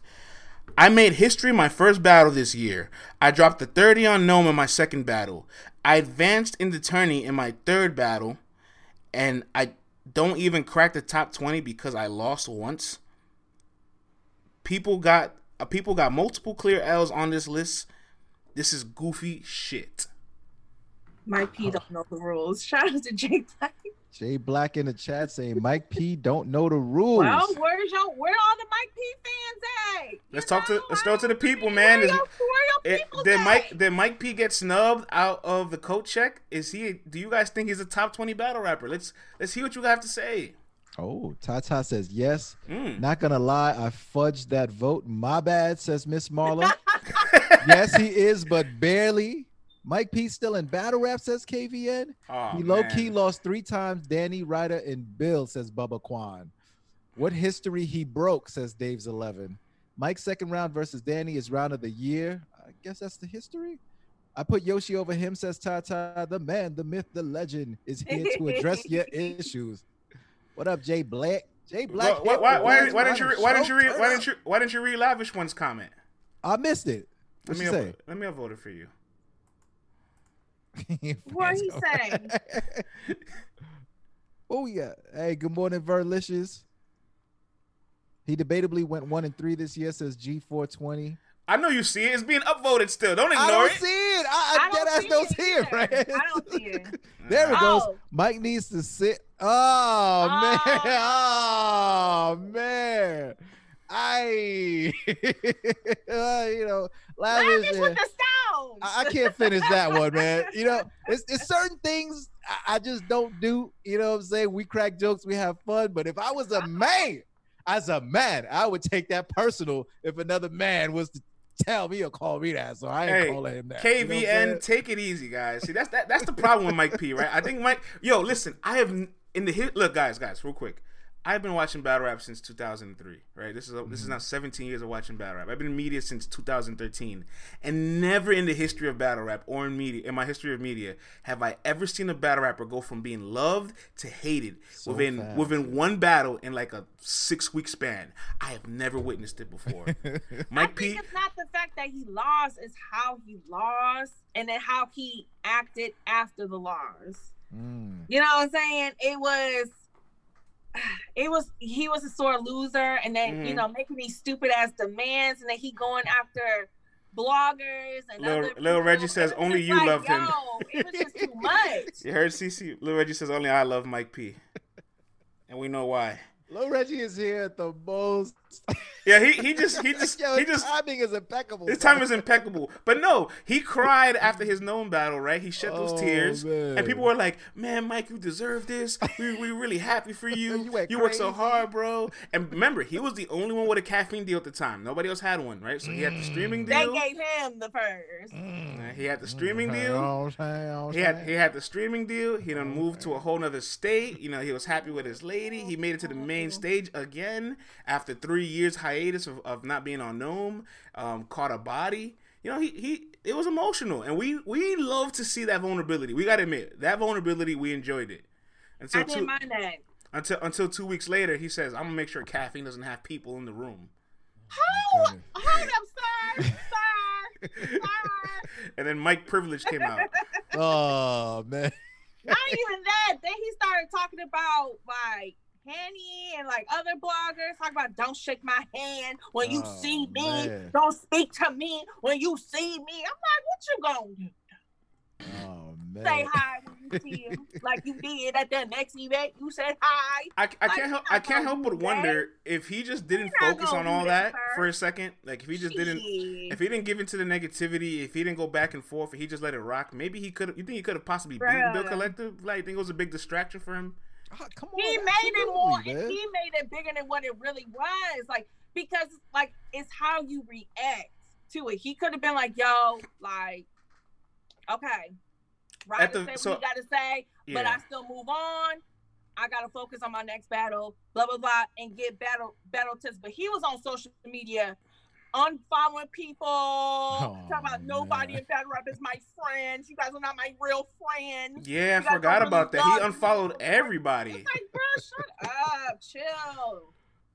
I made history my first battle this year. I dropped the 30 on NOME in my second battle. I advanced in the tourney in my third battle, and I don't even crack the top 20 because I lost once. People got uh, people got multiple clear L's on this list. This is goofy shit.
My P don't know the rules. Shout out to Jay Black.
Jay Black in the chat saying Mike P don't know the rules.
Well, where's your where are all the Mike P fans at? You
Let's talk to let's
I
talk to the people,
see
man.
Where
Is-
your, where your
It,
people
did
at?
Mike did Mike P get snubbed out of the coat check? Is he? Do you guys think he's a top twenty battle rapper? Let's let's hear what you have to say.
Oh, Tata says yes.
Mm.
Not gonna lie, I fudged that vote. My bad, says Miss Marla. yes, he is, but barely. Mike P still in battle rap, says KVN.
Oh,
he low key lost three times. Danny Ryder and Bill says Bubba Quan. What history he broke, says Dave's 11. Mike's second round versus Danny is round of the year. I guess that's the history. I put Yoshi over him, says Tata. The man, the myth, the legend is here to address your issues. What up, Jay Black? Jay Black.
Why, why, why, why, didn't you why didn't you read why didn't you why didn't you read Lavish One's comment?
I missed it.
Let
What
me
you
up-
say?
let me upvote it for you.
What he say?
what we got? Hey, good morning, Verlicious. He debatably went one and three this year, says G420.
I know you see it. It's being upvoted still. Don't
I
ignore
don't
it.
see it. I, I,
I don't
dead
see
don't
it
see it,
either.
right?
I don't see it.
there it goes.
Oh.
Mike needs to sit. Oh, man.
Oh.
Oh man. I uh, you know, lavish.
Lavish with the stones.
I, I can't finish that one, man. You know, it's, it's certain things I, I just don't do. You know what I'm saying? We crack jokes, we have fun. But if I was a man, as a man, I would take that personal if another man was to tell me or call me that. So I ain't
Hey,
calling him that. You know what I'm saying?
KVN, take it easy, guys. See, that's that, that's the problem with Mike P, right? I think Mike. Yo, listen, I have in the hit. Look, guys, guys, real quick. I've been watching battle rap since 2003, right? This is this
Mm-hmm.
is now 17 years of watching battle rap. I've been in media since 2013, and never in the history of battle rap or in media, in my history of media, have I ever seen a battle rapper go from being loved to hated
So
within
fast.
within one battle in like a six week span. I have never witnessed it before.
I
Mike
think
P.
it's not the fact that he lost, it's how he lost and then how he acted after the loss.
Mm.
You know what I'm saying? It was it was he was a sore loser and then you
Mhm.
know making these stupid ass demands and then he going after bloggers and
Lil
people.
Reggie says only you
like,
loved him.
It was just too much.
You heard CC Little Reggie says only I love Mike P. And we know why.
Lil Reggie is here at the most.
Yeah, he he just he just
Yo,
he
his
just
timing is impeccable.
his
bro.
time is impeccable. But no, he cried after his known battle, right? He shed those
Oh,
tears.
man.
And people were like, Man, Mike, you deserve this. We we really happy for you.
You
you worked so hard, bro. And remember, he was the only one with a caffeine deal at the time. Nobody else had one, right? So he had the streaming deal.
They gave him the first.
Uh, he had the streaming deal.
know what I'm saying? You know what I'm
He had he had the streaming deal. He done moved to a whole nother state. You know, he was happy with his lady. He made it to the main stage again after three years hiatus of, of not being on NOME. Um, caught a body. You know, he he it was emotional, and we we love to see that vulnerability. We gotta admit that vulnerability. We enjoyed it. Until
I didn't
two,
mind that.
until until two weeks later, he says, "I'm gonna make sure caffeine doesn't have people in the room."
Hold, hold up, sir. Sir. Sir.
and then Mike Privilege came out.
Oh man.
Not even that. Then he started talking about like Henny and like other bloggers talk about don't shake my hand when you
Oh,
see me.
man.
Don't speak to me when you see me. I'm like, what you gonna do?
Oh
Say hi when you see him, like you did at the next event. You said hi.
I, I
Like,
can't help I can't help but
gonna
wonder if he just didn't focus on all that
that, sir.
for a second. Like if he just didn't
Shit.
if he didn't give into the negativity, if he didn't go back and forth, if he just let it rock, maybe he could. You think he could have possibly beaten Bill Collector? Like, you think it was a big distraction for him?
Ah, come on.
he made it more and
man.
he made it bigger than what it really was like because like it's how you react to it he could have been like yo like okay right
At the-
say
so-
what you gotta say but i still move on i gotta focus on my next battle blah blah blah and get battle battle tips but he was on social media unfollowing people.
Oh,
talk about nobody
man.
in battle rap is my friends. You guys are not my real friends.
Yeah, I forgot
don't
about
really
that. He unfollowed
people.
everybody.
It's like, bro, shut up, chill.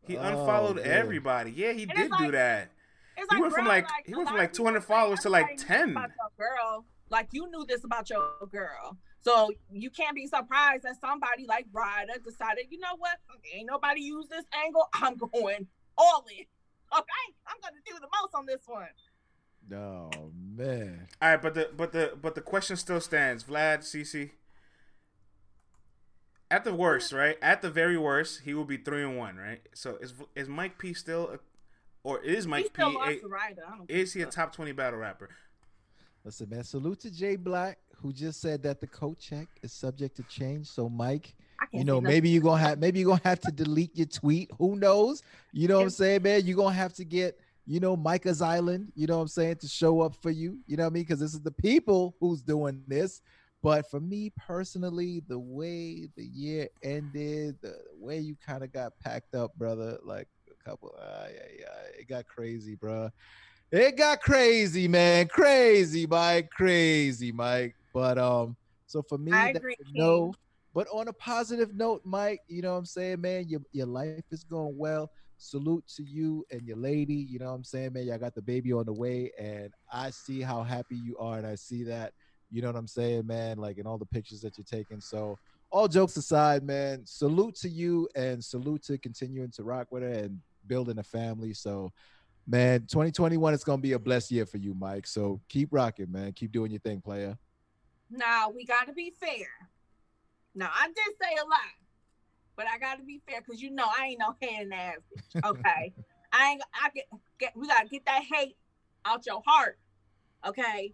He
Oh,
unfollowed
man.
everybody. Yeah, he
And
did
it's
do
like-
that.
It's
He
like,
went from
bro,
like-
like
he went from like 200 followers to like 10.
Girl, like you knew this about your girl, so you can't be surprised that somebody like Ryder decided, you know what? Ain't nobody use this angle. I'm going all in. Okay, I'm gonna do the most on this one.
Oh man.
All right, but the but the but the question still stands. Vlad, CC. At the worst, right? At the very worst, he will be three and one, right? So is is Mike P still, a, or is Mike P?
still lost
A.
I don't
is he a top twenty battle rapper?
Listen, man. Salute to Jay Black, who just said that the coat check is subject to change. So, Mike,
I can't
you know, maybe you're gonna have maybe you're gonna have to delete your tweet. Who knows? You know what I'm saying, man? You're gonna have to get, you know, Micah's Island, you know what I'm saying, to show up for you. You know what I mean? Because this is the people who's doing this. But for me personally, the way the year ended, the way you kind of got packed up, brother, like a couple, uh, yeah, yeah, it got crazy, bro. It got crazy, man. Crazy, Mike. Crazy, Mike. But um, so for me, no. But on a positive note, Mike, you know what I'm saying, man, your your life is going well. Salute to you and your lady. You know what I'm saying, man. Y'all got the baby on the way, and I see how happy you are, and I see that. You know what I'm saying, man, like in all the pictures that you're taking. So, all jokes aside, man, salute to you and salute to continuing to rock with her and building a family. So, man, 2021 is gonna be a blessed year for you, Mike. So keep rocking, man. Keep doing your thing, player.
Now we got to be fair. Now I did say a lot, but I got to be fair because you know I ain't no hand ass bitch. Okay, I ain't. I get, get. We gotta get that hate out your heart. Okay.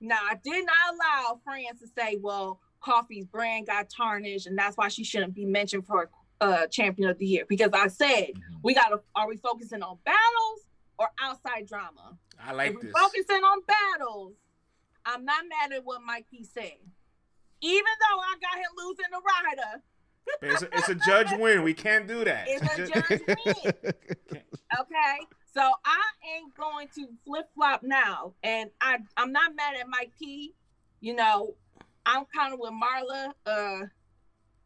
Now I did not allow friends to say, "Well, Coffee's brand got tarnished, and that's why she shouldn't be mentioned for uh champion of the year." Because I said we gotta. Are we focusing on battles or outside drama?
I like
if
this.
focusing on battles, I'm not mad at what Mike P said. Even though I got him losing the rider,
it's, a, it's a judge win. We can't do that.
It's a judge win. okay? So I ain't going to flip flop now. And I, I'm not mad at Mike P. You know, I'm kind of with Marla. Uh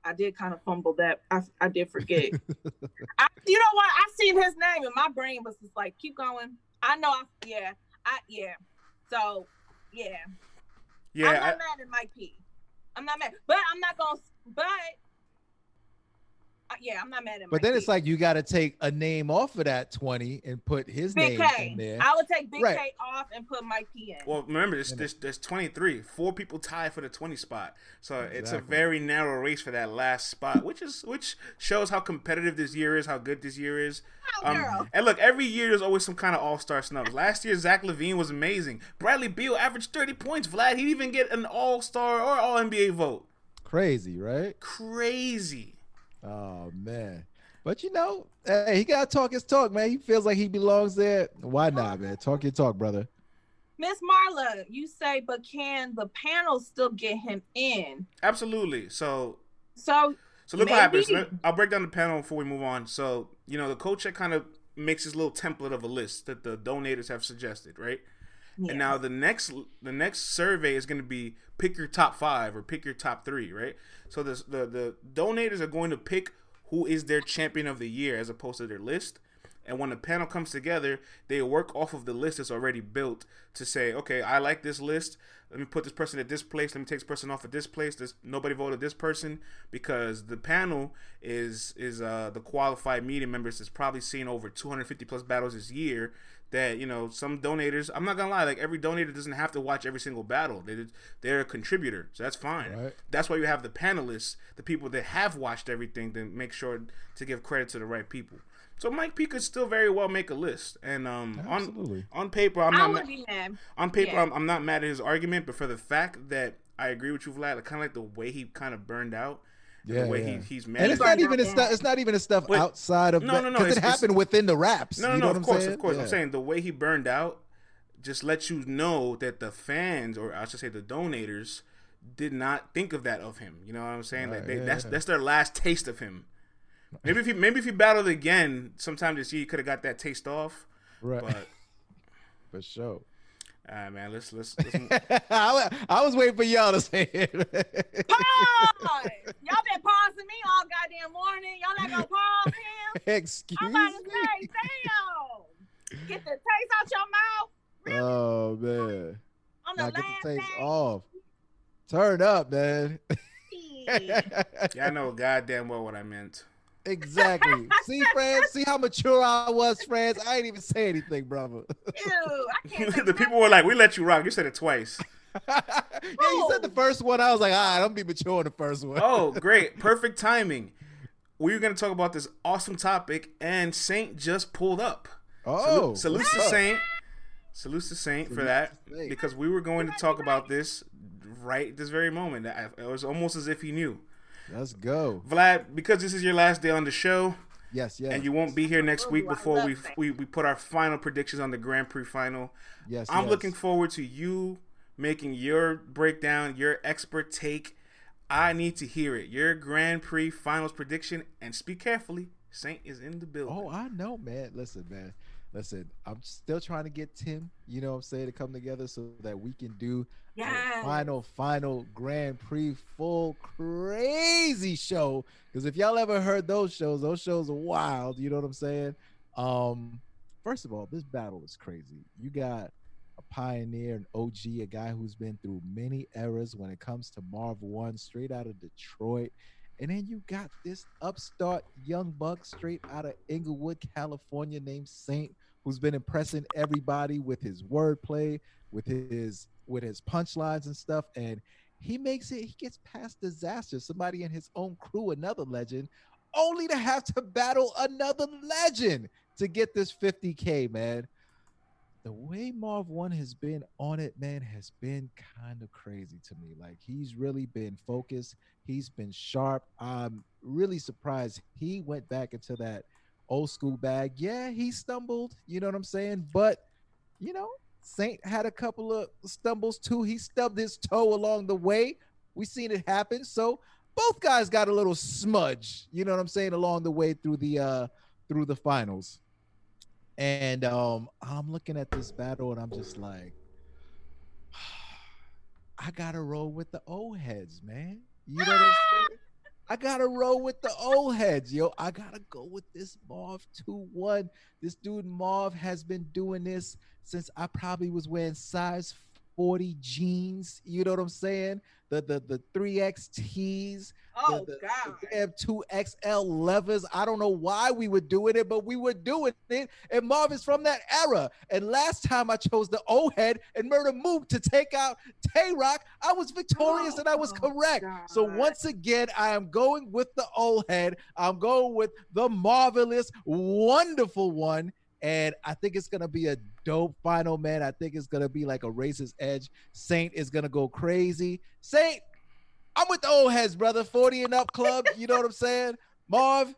I did kind of fumble that. I, I did forget. I, you know what? I seen his name and my brain was just like, keep going. I know. I, yeah. I yeah. So yeah.
yeah,
I'm
I,
not mad at Mike P. I'm not mad, but I'm not gonna. But yeah, I'm not mad at.
But then
P.
it's like you got to take a name off of that 20 and put his
Big
name
K.
in there.
I would take Big
Right.
K off and put Mike P in.
well, remember, there's,
Yeah.
there's, there's 23. Four people tied for the 20 spot. So it's a very narrow race for that last spot, which is which shows how competitive this year is, how good this year is.
oh,
Um,
girl.
and look, every year there's always some kind of all star snubs. Last year, Zach LaVine was amazing. Bradley Beal averaged 30 points. Vlad, he'd even get an all star or all NBA vote.
Crazy, right?
Crazy.
Oh man. But you know, hey, he gotta talk his talk, man. He feels like he belongs there. Why not, man? Talk your talk, brother.
Miss Marla, you say, but can the panel still get him in?
Absolutely. So
So
So look what happens. Let- I'll break down the panel before we move on. So you know, the coach check kind of makes his little template of a list that the donators have suggested, right?
Yeah.
And now the next the next survey is going to be pick your top five or pick your top three, right? So the the the donators are going to pick who is their champion of the year as opposed to their list. And when the panel comes together, they work off of the list that's already built to say, okay, I like this list. Let me put this person at this place. Let me take this person off at this place. This nobody voted this person because the panel is is uh, the qualified media members that's probably seen over 250 plus battles this year. That you know, some donators. I'm not gonna lie. Like every donator doesn't have to watch every single battle. They they're a contributor, so that's fine.
Right.
That's why you have the panelists, the people that have watched everything, to make sure to give credit to the right people. So Mike P could still very well make a list, and um, on
Absolutely.
on paper, I'm
I
not ma-
mad.
on paper,
yeah.
I'm, I'm not mad at his argument, but for the fact that I agree with you, Vlad, I kind of like the way he kind of burned out, and
Yeah,
the way
yeah.
he, he's
And it's not even
out
the stuff. It's not even the stuff
But-
outside of
No, no, no,
because it happened within the raps.
No, no,
you know
no.
what
Of
I'm
course,
saying?
of course.
Yeah.
I'm saying the way he burned out just lets you know that the fans, or I should say the donators, did not think of that of him. You know what I'm saying?
Right,
like they,
yeah,
that's
yeah.
that's their last taste of him. Maybe if he maybe if he battled again sometime this year, he could have got that taste off.
Right.
But
For sure.
All right, man. Let's let's. let's
I, I was waiting for y'all to say it.
Pause. Y'all been pausing me all goddamn morning. Y'all not gonna pause him?
Excuse me.
I'm about to
me.
say, damn. Get the taste out your mouth
Oh man.
on the
Now get the taste
day.
off. Turn up, man.
yeah, I know goddamn well what I meant.
Exactly. See, friends, see how mature I was, friends. I ain't even say anything, brother.
Ew, I can't
the people were like, "We let you rock." You said it twice.
yeah, you said the first one. I was like, all right, I'm gonna be mature on the first one.
Oh, great. Perfect timing. We were going to talk about this awesome topic, and Saint just pulled up.
oh,
Salute
what's
to? Saint. Salute to Saint for that.
Saint.
Because we were going to talk about this right this very moment. It was almost as if he knew.
Let's go.
Vlad, because this is your last day on the show,
Yes, yes.
and you won't be here next week before we, we we put our final predictions on the Grand Prix final.
yes,
I'm
yes.
looking forward to you making your breakdown, your expert take. I need to hear it. Your Grand Prix finals prediction, and speak carefully. Saint is in the building.
Oh, I know, man. Listen, man. Listen, I'm still trying to get Tim, you know what I'm saying, to come together so that we can do the
Yes.
final, final Grand Prix full crazy show. Because if y'all ever heard those shows, those shows are wild. You know what I'm saying? Um, first of all, this battle is crazy. You got a pioneer, an OG, a guy who's been through many eras when it comes to Marv One, straight out of Detroit. And then you got this upstart young buck straight out of Inglewood, California, named Saint, who's been impressing everybody with his wordplay, with his with his punchlines and stuff. And he makes it, he gets past disaster. Somebody in his own crew, another legend, only to have to battle another legend to get this 50k, man. The way Marv One has been on it, man, has been kind of crazy to me. Like he's really been focused. He's been sharp. I'm really surprised he went back into that old school bag. Yeah, he stumbled, you know what I'm saying? But, you know, Saint had a couple of stumbles too. He stubbed his toe along the way. We seen it happen. So both guys got a little smudge, you know what I'm saying, along the way through the uh through the finals. And um I'm looking at this battle and I'm just like I gotta roll with the old heads, man. You know what I'm saying? I gotta roll with the old heads, yo. I gotta go with this Marv 2-1. This dude Marv has been doing this since I probably was wearing size 40 jeans. You know what I'm saying? The the the 3X tees,
Oh
the, the,
God.
the damn 2XL levers. I don't know why we were doing it, but we were doing it. And Marv is from that era. And last time I chose the O head and Murder Mook to take out Tay Roc, I was victorious and I was
Oh,
correct. So once again, I am going with the O head. I'm going with the marvelous, wonderful one. And I think it's gonna be a dope final, man. I think it's gonna be like a racist edge. Saint is gonna go crazy. Saint, I'm with the old heads, brother. 40 and up club. You know what I'm saying? Marv,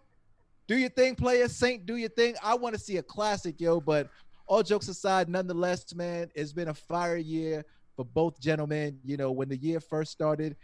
do your thing, player. Saint, do your thing. I want to see a classic, yo. But all jokes aside, nonetheless, man, it's been a fire year for both gentlemen. You know, when the year first started,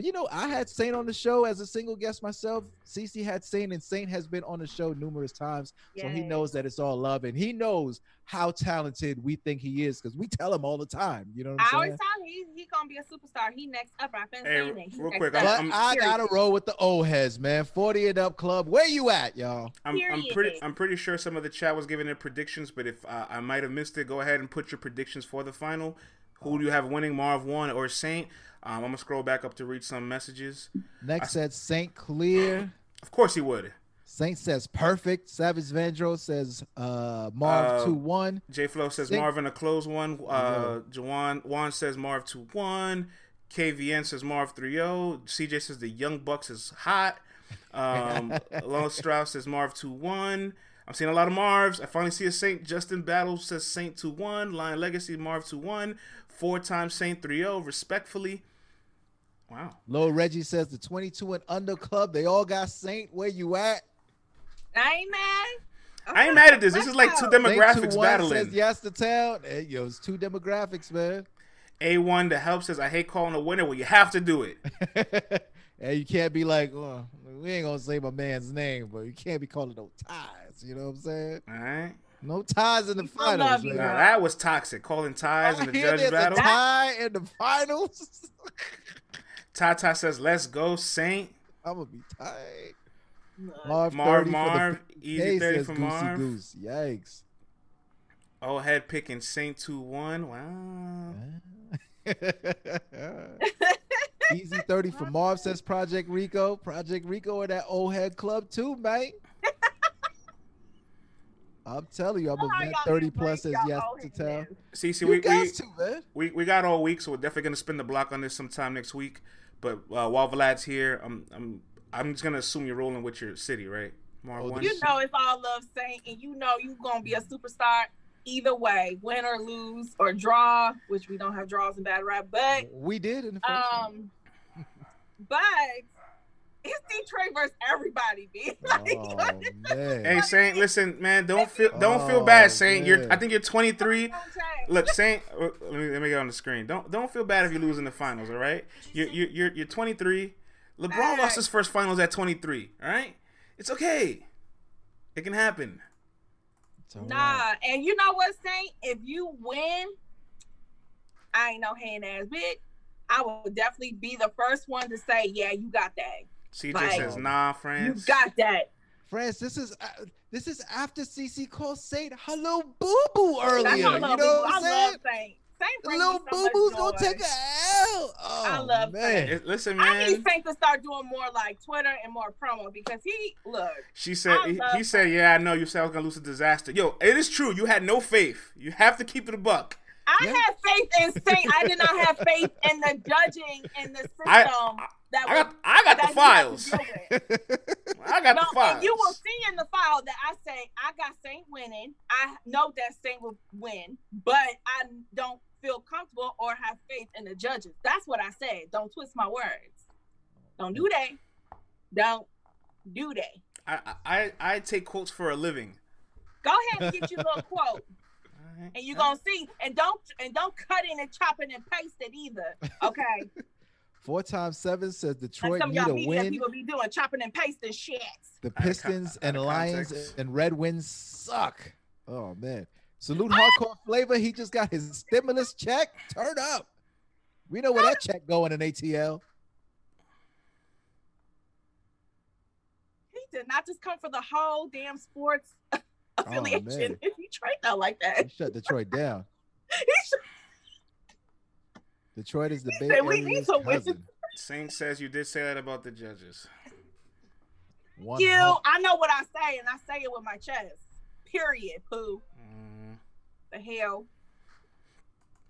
you know, I had Saint on the show as a single guest myself. Cece had Saint, and Saint has been on the show numerous times. So he knows that it's all love, and he knows how talented we think he is because we tell him all the time. You know what
I
I'm
always tell him he he gonna be a superstar. He next up. I've been
Hey,
saying it. He
real
next
quick,
up.
I'm-
But I gotta roll with the old heads, man. 40 and up club. Where you at, y'all?
I'm, I'm pretty I'm pretty sure some of the chat was giving their predictions, but if uh, I might have missed it, go ahead and put your predictions for the final. Who do you have winning, Marv one or Saint? Um, I'm gonna scroll back up to read some messages.
Next said Saint Clear.
Of course he would.
Saint says perfect. Savage Vandro says uh Marv
Uh,
2 1.
J Flow says
Saint-
Marv in a close one. Uh, Jawan Juan says Marv two one. KVN says Marv 3-0. CJ says the Young Bucks is hot. Um, Lone Strauss says Marv 2-1. I'm seeing a lot of Marvs. I finally see a Saint. Justin Battle says Saint 2-1. Lion Legacy Marv 2-1. Four times Saint 3-0, respectfully. Wow.
Low Reggie says the 22 and under club. They all got Saint. Where you at?
I ain't mad.
I ain't mad at this. This is like two
Let's go.
Saint
demographics
2-1
battling.
says yes to town. Hey, yo, it's two demographics, man.
A1 to help says I hate calling a winner. Well, you have to do it.
and you can't be like, oh, we ain't gonna say my man's name, but you can't be calling no ties. You know what I'm saying?
All right.
No ties in the finals.
love you,
man.
Now
girl.
that was toxic. Calling ties in the
hear
judge
there's
battle.
a tie in the finals.
Tata says, "Let's go, Saint."
I'm gonna be tight.
Look,
Marv,
Marv,
30 for the
Marv, easy thirty
says
for
Goosey
Marv.
Goose. Yikes.
Oh, head picking Saint two one. Wow.
Easy 30 for Marv says Project Rico. Project Rico at that old head club too, mate. I'm telling you, I'm
how
a vet 30 plus as
y'all
yes to tell.
men?
See, see, we, we,
guys too,
we we got all week, so we're definitely gonna spin the block on this sometime next week. But uh, while Vlad's here, I'm I'm I'm just gonna assume you're rolling with your city, right? Marv
Oh,
one.
You know it's all love Saint, and you know you're gonna be a superstar either way, win or lose or draw, which we don't have draws in bad rap, but
We did in the first one.
um, but it's Detroit versus everybody, B. Like,
Oh man.
Hey Saint, listen, man, don't feel don't feel
Oh,
bad, Saint. You're. I think you're 23.
don't.
Look, Saint, uh, let me let me get on the screen. Don't don't feel bad if you lose in the finals, all right? You you you're you're 23. LeBron lost his first finals at 23, all right? It's okay. It can happen.
It's all right.
Nah, and you know what, Saint? If you win, I ain't no hand ass bitch. I will definitely be the first one to say, yeah, you got that.
CJ
Like-
says, "Nah, friends, You
got that.
France, this is uh, this is after CC called Saint hello boo boo earlier.
That's
You know what I'm
I
saying?
love Saint. Saint
The little
so
boo boo's gonna take a L. Oh,
I love
man.
Eh, Listen, man.
I need
man.
Saint to start doing more like Twitter and more promo because he look.
She said he, he said, "Yeah, I know you said I was gonna lose a disaster." Yo, it is true. You had no faith. You have to keep it a buck.
I
Yeah.
had faith in Saint. I did not have faith in the judging in the system
I-
that
I
was
got I got the
he had to
files. I got
no,
the files.
and you will see in the file that I say I got Saint winning. I know that Saint will win, but I don't feel comfortable or have faith in the judges. That's what I said. Don't twist my words. Don't do that. Don't do that.
I, I I take quotes for a living.
Go ahead and get your little quote, and you're gonna see. And don't and don't cut in and chop it and paste it either. Okay.
Four times seven says Detroit
some of
need
y'all
a
media
win.
people be doing chopping and pasting shit.
The
Out con-
Pistons and Lions
context.
and Red Wings suck. Oh man. Salute hardcore flavor. He just got his stimulus check. Turn up. We know where that check going in ATL.
He did not just come for the whole damn sports affiliation.
Oh, man.
he trained out like that.
He shut Detroit down.
He should-
Detroit is the
He
Bay
said, "We
Area's
to
cousin.
Saint says you did say that about the judges.
One
you,
hump.
I know what I say, and I say it with my chest. Period. Pooh.
Mm.
The hell.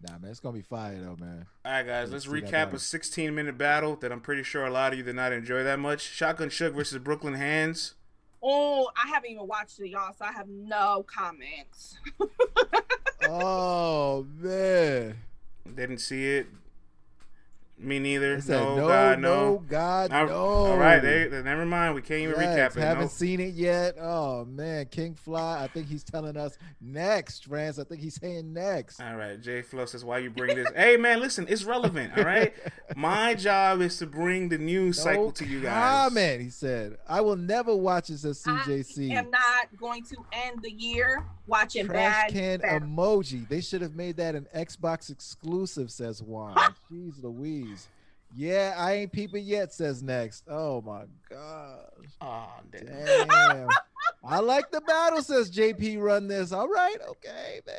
Nah, man, it's gonna be fire though, man.
All right, guys,
Let's
let's recap a 16 minute battle that I'm pretty sure a lot of you did not enjoy that much. Shotgun Suge versus Brooklyn Hands.
Oh, I haven't even watched it, y'all, so I have no comments.
Oh man.
Didn't see it. Me neither.
It said,
No,
no,
God,
no,
no.
God,
All-
no.
All right, they, they- never mind. We can't even
Yes,
recap it.
Haven't
No.
seen it yet. Oh man, King Fly. I think he's telling us next, France. I think he's saying next.
All right, Jay Flo says, "Why you bring this?" hey, man, listen, it's relevant. All right, my job is to bring the news cycle to you guys.
Comment, he said. I will never watch this at CJC.
I am not going to end the year watching
Trash
bad.
can
bad-
emoji. They should have made that an Xbox exclusive, says Juan. Jeez Louise. Yeah, I ain't peeping yet, says next. Oh my gosh.
Oh, damn.
Damn. I like the battle, says JP. Run this. All right, okay, man.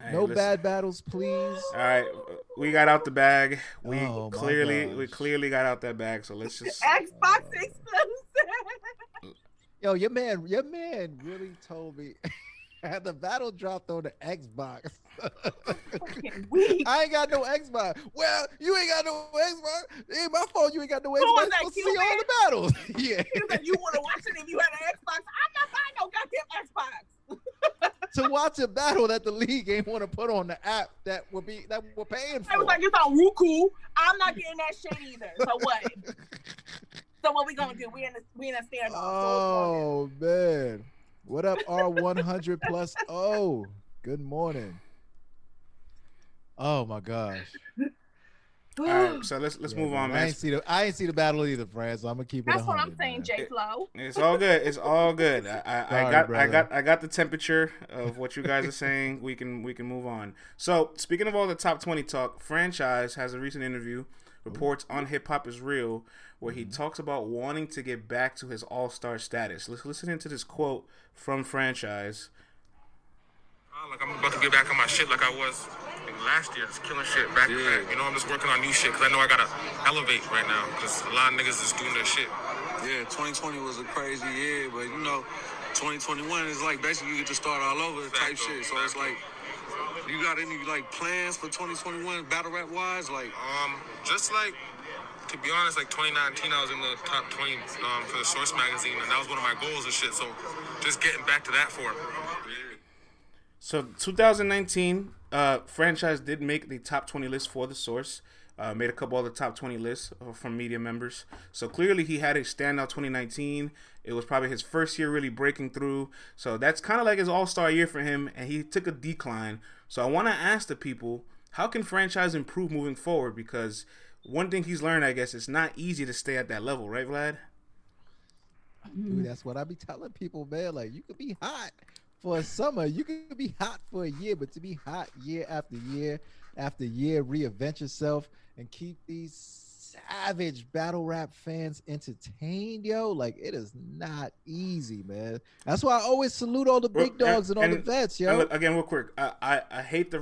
Hey,
no
listen.
bad battles, please.
All right, we got out the bag. We
Oh, my
clearly, we clearly got out that bag. So let's just.
Xbox
Oh.
exclusive.
Yo, your man, your man really told me had the battle dropped on the Xbox. I ain't got no Xbox. Well, you ain't got no Xbox. It ain't my fault. You ain't got no Xbox. You
that,
to see all the battles. yeah.
You want to watch it if you had an Xbox? I'm not buying no goddamn Xbox.
to watch a battle that the league ain't want to put on the app that would be that we're paying for.
I was like, it's on Roku. I'm not getting that shit either. So what? so what we gonna do? We in a we in a standoff. So
oh man. What up, R100 plus O? Good morning. Oh my gosh.
All right, so let's let's
Yeah,
move
man,
on,
I
man.
ain't see the I ain't see the battle either, Fran. So I'm gonna keep it.
That's what I'm saying. J Flow.
It's all good. It's all good. I, I, I
Sorry,
got I got I got the temperature of what you guys are saying. We can we can move on. So speaking of all the top twenty talk, franchise has a recent interview reports on Hip Hop is Real where he talks about wanting to get back to his all star status. Let's listen into this quote from franchise.
Uh, Like I'm about to get back on my shit like I was like, last year, just killing shit back to back. You know, I'm just working on new shit because I know I gotta elevate right now because a lot of niggas is doing their shit.
Yeah, 2020 was a crazy year, but you know, 2021 is like basically you get to start all over type
Facto,
shit. So it's like, you got any like plans for 2021 battle rap wise? Like,
Um, just like to be honest, like 2019, I was in the top 20 um, for the Source magazine, and that was one of my goals and shit. So just getting back to that form.
So 2019, uh, franchise did make the top 20 list for the source. Uh, made a couple other top 20 lists uh, from media members. So clearly he had a standout 2019. It was probably his first year really breaking through. So that's kind of like his all-star year for him, and he took a decline. So I want to ask the people, how can franchise improve moving forward? Because one thing he's learned, I guess, it's not easy to stay at that level, right, Vlad?
Dude, that's what I be telling people, man. Like you could be hot for a summer, you could be hot for a year, but to be hot year after year after year, reinvent yourself and keep these savage battle rap fans entertained, yo. Like it is not easy, man. That's why I always salute all the big dogs and, all the
and-
vets,
And
yo.
look, again, real quick, I, I, I hate the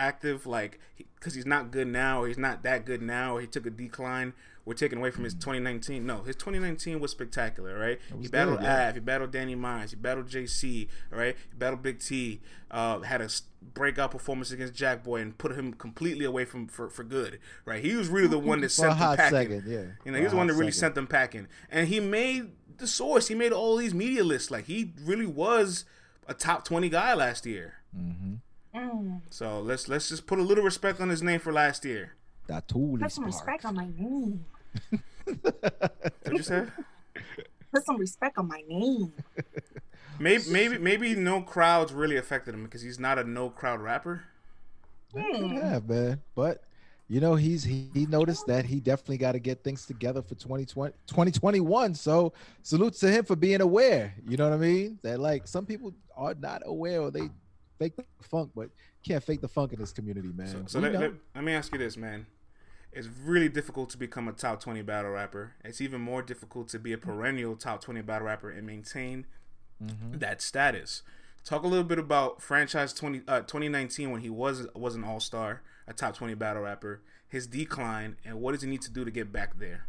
retroactive, like, because he's not good now, or he's not that good now, or he took a decline. We're taking away from his 2019. No, his 2019 was spectacular, right? He
was
battled
good, yeah.
Av, he battled Danny Myers, he battled JC, all right? He battled Big T, uh, had a breakout performance against Jack Boy and put him completely away from for, for good, right? He was really the one that sent them packing.
second, yeah.
You know, he was the one that really
second.
sent them packing, and he made the source. He made all these media lists. Like he really was a top 20 guy last year.
Mm.
So let's let's just put a little respect on his name for last year.
That tool
Put
is
some respect on my name.
What you say?
Put some respect on my name.
maybe maybe maybe no crowds really affected him because he's not a no crowd rapper.
Hmm.
have, man. But you know, he's he, he noticed that he definitely got to get things together for 2020 2021. So salutes to him for being aware. You know what I mean? That like some people are not aware or they fake the funk, but can't fake the funk in this community, man.
So, so let, let, let me ask you this, man. It's really difficult to become a top 20 battle rapper. It's even more difficult to be a perennial top 20 battle rapper and maintain
Mm-hmm.
that status. Talk a little bit about franchise 20, uh, 2019 when he was was an all star, a top 20 battle rapper, his decline, and what does he need to do to get back there?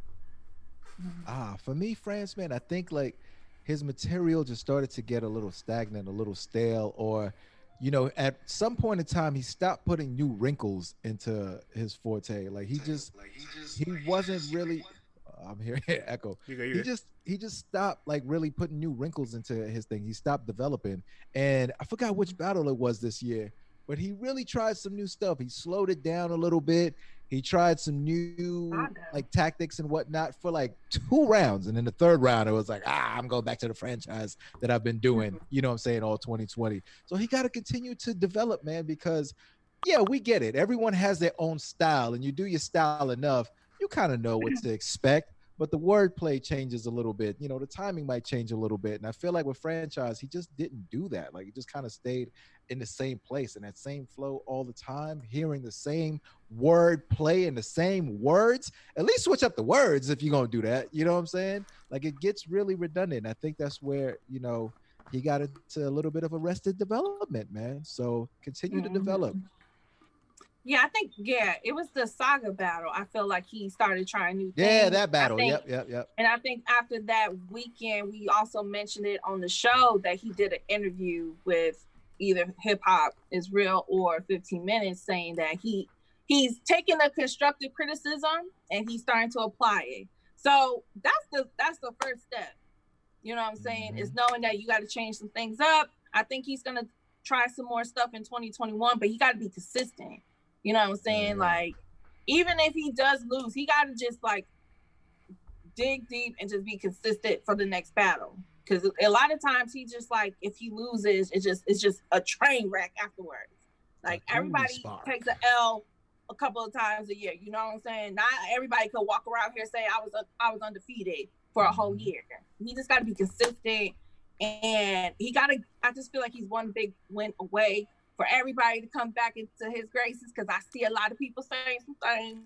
Ah, for me, France, man, I think like his material just started to get a little stagnant, a little stale, or you know, at some point in time, he stopped putting new wrinkles into his forte. Like he just, he wasn't really. I'm hearing echo.
You go, you
He
go.
just, he just stopped like really putting new wrinkles into his thing. He stopped developing, and I forgot which mm-hmm. battle it was this year, but he really tried some new stuff. He slowed it down a little bit. He tried some new like tactics and whatnot for like two rounds, and in the third round, it was like, ah, I'm going back to the franchise that I've been doing. You know what I'm saying? All 2020. So he got to continue to develop, man, because yeah, we get it. Everyone has their own style, and you do your style enough, you kind of know what to expect. But the wordplay changes a little bit. You know, the timing might change a little bit. And I feel like with franchise, he just didn't do that. Like he just kind of stayed in the same place and that same flow all the time, hearing the same word play and the same words. At least switch up the words if you're gonna do that. You know what I'm saying? Like it gets really redundant. I think that's where, you know, he got into a little bit of arrested development, man. So continue to
Mhm.
develop.
Yeah, I think yeah, it was the saga battle. I feel like he started trying new things.
Yeah, that battle.
think-
Yep, yep, yep.
And I think after that weekend, we also mentioned it on the show that he did an interview with either Hip Hop is Real or 15 Minutes, saying that he he's taking the constructive criticism and he's starting to apply it. So that's the that's the first step. You know what I'm saying? Is mm-hmm. knowing that you got to change some things up. I think he's gonna try some more stuff in 2021, but he got to be consistent. You know what I'm saying?
Oh, yeah.
Like, even if he does lose, he got to just like dig deep and just be consistent for the next battle. Because a lot of times he just like if he loses, it's just it's just a train wreck afterwards. Like everybody
spark.
takes a L a couple of times a year. You know what I'm saying? Not everybody could walk around here saying I was a, I was undefeated for a whole
Mhm.
year. He just got to be consistent, and he got to. I just feel like he's one big win away for everybody to come back into his graces because I see a lot of people saying some things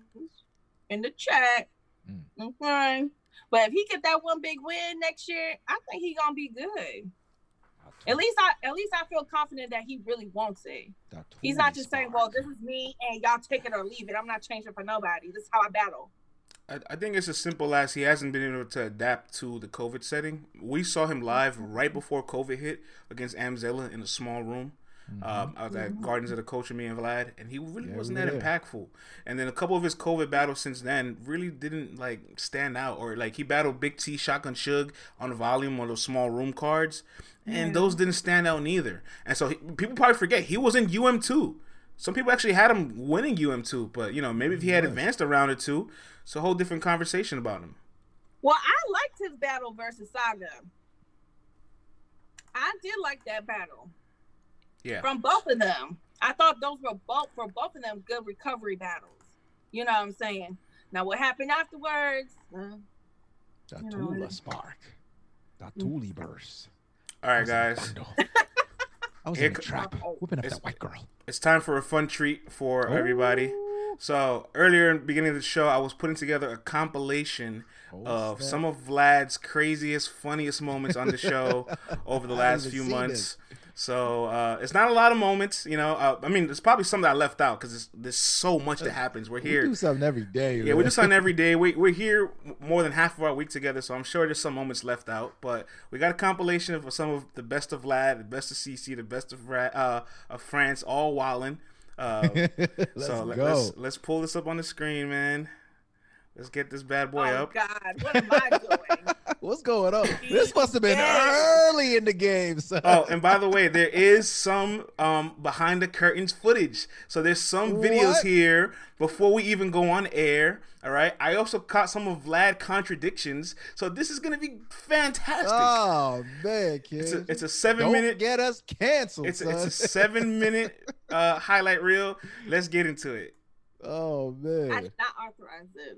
in the chat.
Mm.
Okay. But if he get that one big win next year, I think he gonna be good. At least I at least I feel confident that he really wants it. He's not just saying, "Well, this is me, and y'all take it or leave it." I'm not changing for nobody. This is how I battle.
I, I think it's as simple as he hasn't been able to adapt to the COVID setting. We saw him live mm-hmm. right before COVID hit against Amzella in a small room. Um, I was at Gardens of the Culture, me and Vlad, and he really
Yeah,
wasn't that
were
impactful. And then a couple of his COVID battles since then really didn't like stand out, or like he battled Big T, Shotgun Suge on volume on those small room cards, and those didn't stand out neither. And so he, people probably forget he was in UM two. Some people actually had him winning UM two, but you know maybe if he had
was.
advanced a round or two, it's a whole different conversation about him.
Well, I liked his battle versus Saga. I did like that battle
Yeah.
from both of them. I thought those were both for both of them good recovery battles. You know what I'm saying? Now, what happened afterwards? uh,
The
You know,
Tula spark. The Thule burst.
All right,
I was in a
guys.
I was
Here
in a
co-
trap, whipping up
It's-
that white girl.
It's time for a fun treat for everybody. So earlier in the beginning of the show, I was putting together a compilation
Oh,
of
snap.
some of Vlad's craziest, funniest moments on the show over the last few
seen
months. So uh, it's not a lot of moments, you know. Uh, I mean, there's probably some that I left out because there's so much that happens. We're here.
We do something every day.
Yeah, we do something every day. We, we're here more than half of our week together, so I'm sure there's some moments left out. But we got a compilation of some of the best of Vlad, the best of CC, the best of Ra- uh, of France, all wildin'. Uh,
Let's
so let,
go.
us let's pull this up on the screen, man. Let's get this bad boy
oh
up.
God, what am I doing?
What's going on? This must have been early in the game. son.
Oh, and by the way, there is some um, behind the curtains footage. So there's some videos
What?
here before we even go on air. All right. I also caught some of Vlad contradictions. So this is gonna be fantastic.
Oh man, kid.
it's a it's a 7
Don't
minute.
get us canceled.
It's a, it's a seven minute uh, highlight reel. Let's get into it.
oh man.
I did not authorize this.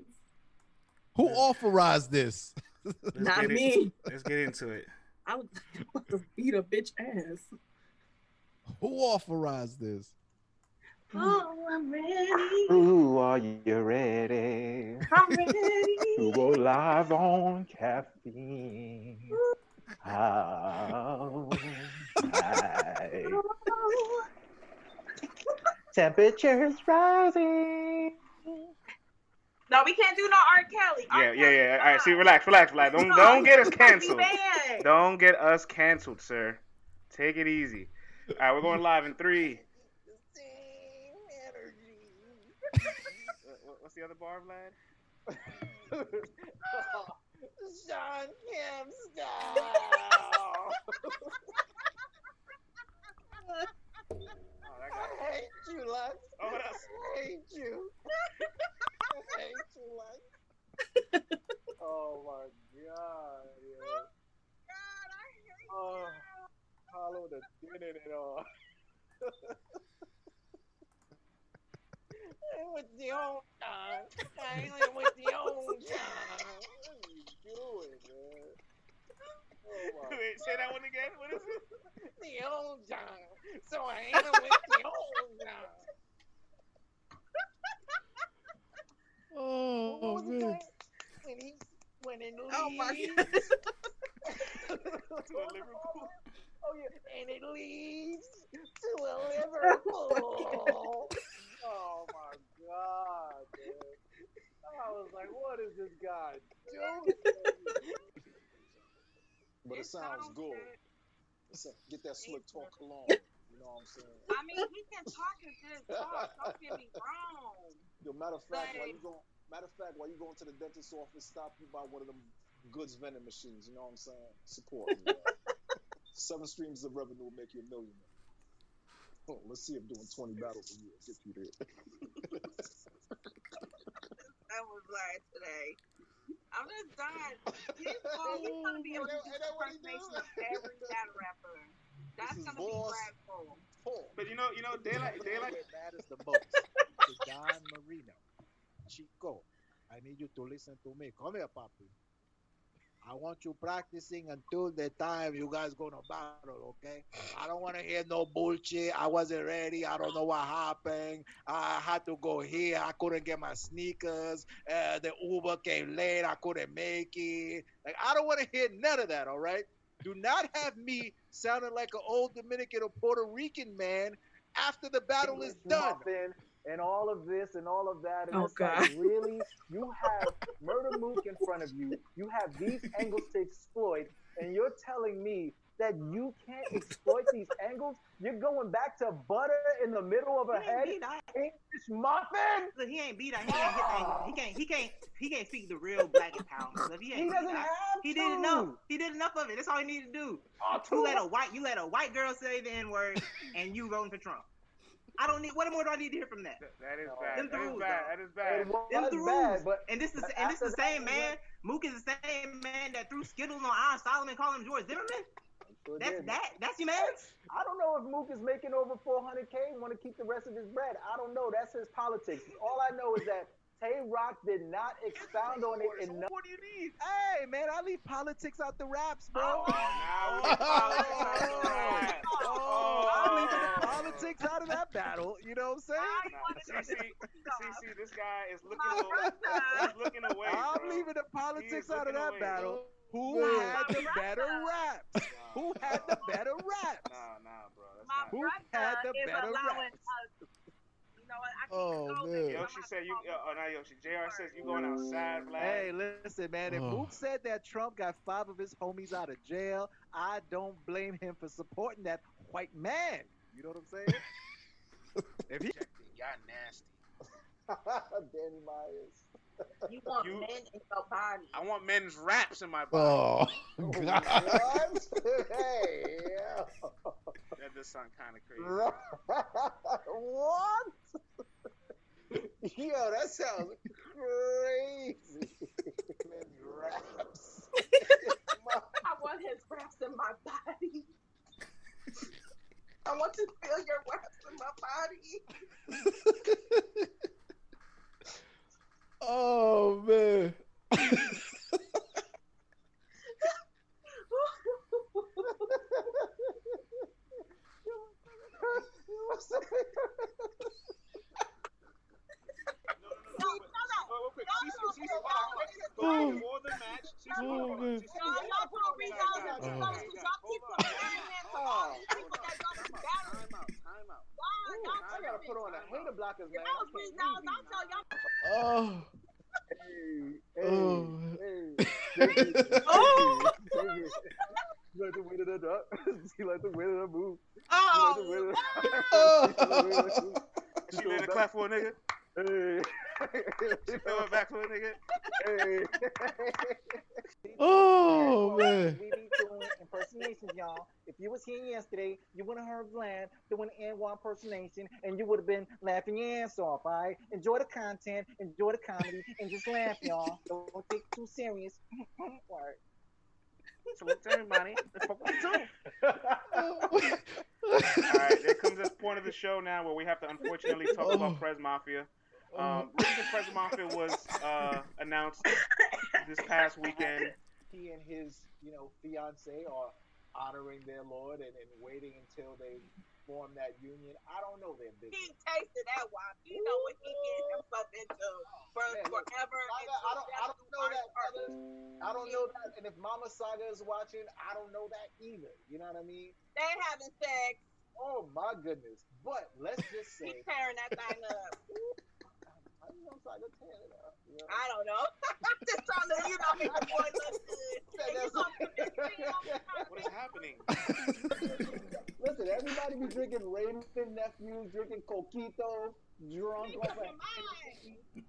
who authorized this?
Let's
Not
get it-
me.
let's get into it.
I was about to beat a bitch ass.
Who authorized this?
Oh, I'm ready.
Ooh, are you ready
I'm ready.
to go live on caffeine? How high? Temperatures rising.
No, we can't do no R. Kelly. R.
Yeah, yeah,
Kelly,
yeah. All right, see, relax, relax, relax. Don't
No,
don't get us
it's gonna be
canceled. Don't get us canceled, sir. Take it easy. All right, we're going live in three. What- What's the other bar, Vlad?
Sean Kim style.
Oh.
I hate you, Lux.
Oh, that's
I hate you. I hate you. Oh my god, yeah. Oh, Hollow Da Don in it all. with the old. I ain't with the old John. What are you doing, man? Oh
Wait, say that one again. What is it?
the old John. So I ain't with the old John.
Oh,
What was
man.
When he when it leaves.
Oh my
Liverpool.
Oh yeah, and it leads to a oh, Liverpool. oh my god, man. I was like, what is this guy doing?
But it sounds
sounds
good.
good.
Get that slick talk cologne. You know what I'm saying?
I mean, he can talk and just talk. Don't get me wrong.
Yo, matter of fact, while you go, matter of fact, while you going to the dentist's office, stop you by one of them goods vending machines. You know what I'm saying? Support. Seven streams of revenue will make you a millionaire. Oh, let's see if doing 20 battles a year gets you there.
That was like today. I'm just done. He's, he's be able to
Ain't that
impersonation of every battle rapper. That's
is
gonna be
boss.
Brad's
But you know, you know, daylight, daylight.
That is the most.
to Don Marino. Chico, I need you to listen to me. Come here, Papi. I want you practicing until the time you guys gonna battle, okay? I don't want to hear no bullshit. I wasn't ready. I don't know what happened. I had to go here. I couldn't get my sneakers. Uh, the Uber came late. I couldn't make it. Like I don't want to hear none of that. All right. Do not have me sounding like an old Dominican or Puerto Rican man after the battle is done.
And all of this and all of that. And
Oh,
it's like, really? You have Murder Mook in front of you. You have these angles to exploit, and you're telling me that you can't exploit these angles? You're going back to butter in the middle of a
He ain't
head. English muffin?
Look, he ain't beat out. He can't hit angles. He can't. He can't. He can't speak the real black and pound stuff. He,
he doesn't
beat
have
He
to.
did enough. He did enough of it. That's all he needed to do.
Oh,
You let a white. You let a white girl say the n word, and you voting for Trump. I don't need. What more do I need to hear from that?
That is
No.
bad.
Them the
That is
rules,
bad.
though.
That is bad.
Them the rules.
but
And this is and this is the same man.
went-
Mook is the same man that threw Skittles on Iron Solomon, calling him George Zimmerman.
Sure
That's
did.
that. That's your man.
I don't know if Mook is making over 400k and want to keep the rest of his bread. I don't know. That's his politics. All I know is that Tay Roc did not expound on it enough.
What do you need?
Hey man, I leave politics out the raps, bro.
Oh, now we apologize.
Oh, oh I'm oh, oh, leaving the politics out of that battle. You know what I'm saying?
See, see, see, see, this guy is looking away. He's looking away.
I'm
bro.
leaving the politics out of that
away.
battle. Who
Man.
had the
My
better
brother.
raps?
Nah,
Who had the better raps?
Nah, nah, bro. That's
My.
Who
brother
had the
is
better
allowing
raps?
us. You know what? I keep
Oh,
scolding
man.
him.
Yoshi said you. Uh, oh, not Yoshi. Jr. says you going outside, Vlad.
Hey, listen, man. If
Oh.
Mook said that Trump got five of his homies out of jail, I don't blame him for supporting that white man. You know what I'm saying? if he
Y'all nasty.
Danny Myers.
You want
You-
men in your body.
I want men's raps in my body.
Oh, God.
what? hey, yeah.
That does sound kind of crazy.
what? Yo, that sounds crazy. Men's raps.
I want his raps in my body. I want to feel your raps in my body.
oh man.
No, no, no.
Wait, wait,
No,
wait.
no,
Cece, Cece,
no,
hold on, hold on.
no,
Go
no.
before the match.
Oh,
hold on.
man.
Cece,
Y'all, y'all put results and
Time
results
out,
because y'all keep
on.
comparing him to all these people that y'all keep battling.
Time out, time out.
Y'all,
Ooh,
y'all
I gotta put on the hater blockers, man. I
Those
can't
results,
read
I'll tell y'all.
Oh.
Hey,
Oh.
hey, hey.
Oh.
You like the way that duck? You like the way that I move?
Oh,
You like
Oh.
the way that I move?
She let it clap for a nigga.
Hey.
She throw back for a nigga.
Hey.
Oh man.
We be doing impersonations, y'all. If you was here yesterday, you would have heard Vlad doing an N1 impersonation, and you would have been laughing your ass off. All right, enjoy the content, enjoy the comedy, and just laugh, y'all. Don't take it too serious. all right.
Salute to everybody. Let's fuck with you too. All right, there comes this point of the show now where we have to unfortunately talk
Oh.
about Prez Mafia. Um, recent Prez Mafia was uh, announced this past weekend.
he and his, you know, fiance are honoring their lord and, and waiting until they form that union. I don't know their
he tasted that wine. He know what he getting himself into for
Man, look,
forever.
I, I don't, I don't know that, brothers. I don't know that. And if Mama Saga is watching, I don't know that either. You know what I mean?
They ain't having sex.
Oh my goodness. But let's just
He
say,
tearing that thing up.
I know Saga tearing it up. You know?
I don't know. I'm just trying to, you know, make the boy look good. And you gonna convince me I'm
What is happening?
Listen, everybody be drinking Raven nephews, drinking coquito, drunk off of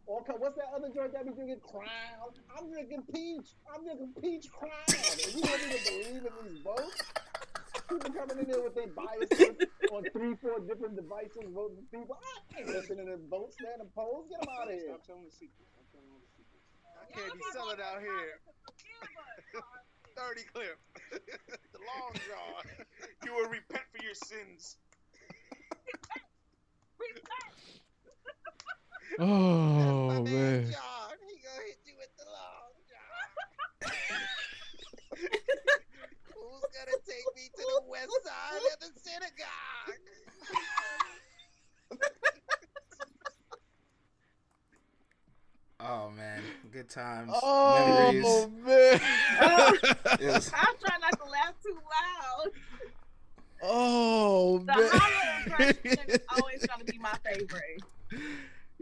all kind- What's that other joint that be drinking? Crown. I'm drinking peach. I'm drinking peach crown. And you don't even believe in these votes? People coming in there with their biases on three, four different devices voting for people. I ain't listening to votes, man, and polls. Get them out of here.
Stop telling the secrets. Stop telling the secrets.
I can't be selling out here. 30 clip. the long draw.
You will repent for your sins.
Oh man.
John, he gonna hit you with the long John. Who's gonna take me to the west side of the synagogue?
Oh man, good times.
Oh
Memories.
man.
It was-
I'm trying not to laugh too loud.
Oh
The
man.
hollow impression is always gonna be my favorite.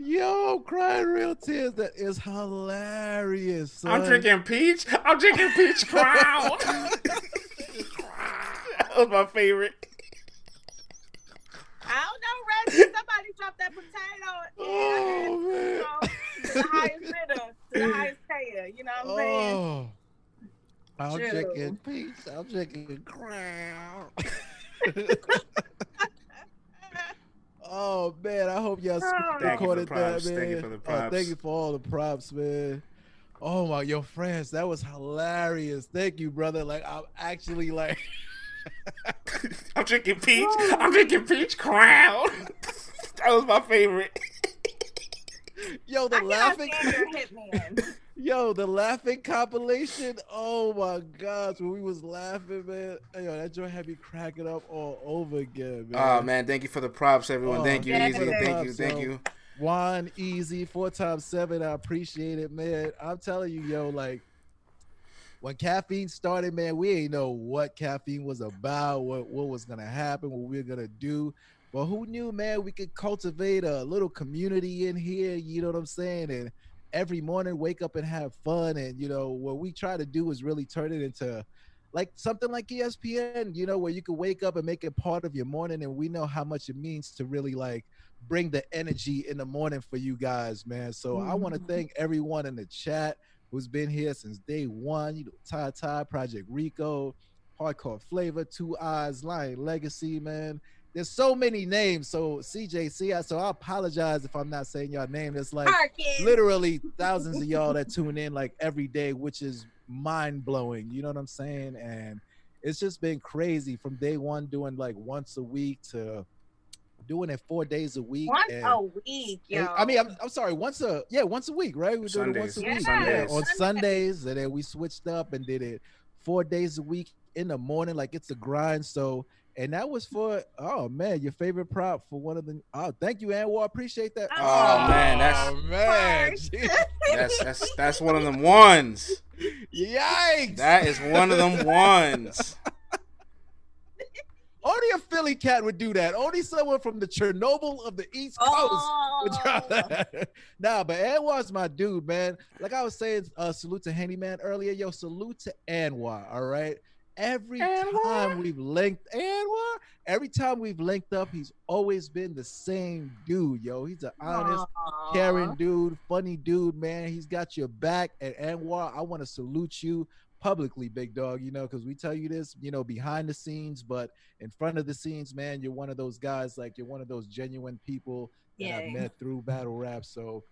Yo, I'm crying real tears. That is hilarious. Son.
I'm drinking peach. I'm drinking peach crown. that was my favorite.
I don't know, Reggie. Somebody dropped that potato.
Oh man.
You know, the highest bidder, the highest payer. You know what I'm saying?
Oh. I'm
True.
drinking peach. I'm drinking crown. oh man, I hope y'all
Oh.
Thank you for
recorded that, man.
Thank you for the
Oh,
props.
thank you for all the props, man. Oh my, yo, friends, that was hilarious. Thank you, brother. Like, I'm actually like,
I'm drinking peach. I'm drinking peach crown. that was my favorite.
yo, the
I cannot
laughing,
stand your hitman.
yo, the laughing compilation. Oh my gosh, when we was laughing, man. Yo, that joint had me cracking up all over again, ah, man.
Oh man, thank you for the props, everyone.
Oh,
thank you,
thank
Easy.
you.
Thank you, thank
yo.
you.
One easy four times seven. I appreciate it, man. I'm telling you, yo, like when caffeine started, man, we ain't know what caffeine was about, what what was gonna happen, what we are gonna do. But who knew, man, we could cultivate a little community in here, you know what I'm saying? And every morning wake up and have fun. And you know, what we try to do is really turn it into like something like ESPN, you know, where you can wake up and make it part of your morning. And we know how much it means to really like bring the energy in the morning for you guys, man. So I want to mm-hmm. thank everyone in the chat who's been here since day one. You know, Ty Ty, Project Rico, Hardcore Flavor, Two Eyes, Lion Legacy, man. There's so many names. So CJC, so I apologize if I'm not saying y'all name. It's like
Harkins.
literally thousands of y'all that tune in like every day, which is mind blowing. You know what I'm saying? And it's just been crazy from day one, doing like once a week to doing it four days a week.
Once
and-
a week, yo.
I mean, I'm, I'm sorry, once a yeah, once a week, right? We doing it once a
Sundays.
week
Yeah,
yeah, on
Sundays.
Sundays, and then we switched up and did it four days a week in the morning, like it's a grind. So, and that was for oh man, your favorite prop for one of the oh, thank you, Anwar, appreciate that.
Oh, man, that's-
oh man,
That's that's that's one of them ones.
yikes!
That is one of them ones.
Only a Philly cat would do that. Only someone from the Chernobyl of the East Coast. would drop
Oh,
that. nah, but Anwar's my dude, man. Like I was saying, uh, salute to Handyman earlier. Yo, salute to Anwar. All right. Every time we've linked Anwar, every time we've linked up, he's always been the same dude, yo. He's an honest,
Aw.
caring dude, funny dude, man. He's got your back. And Anwar, I want to salute you publicly, big dog, you know, because we tell you this, you know, behind the scenes, but in front of the scenes, man, you're one of those guys, like you're one of those genuine people that I've met through battle rap. So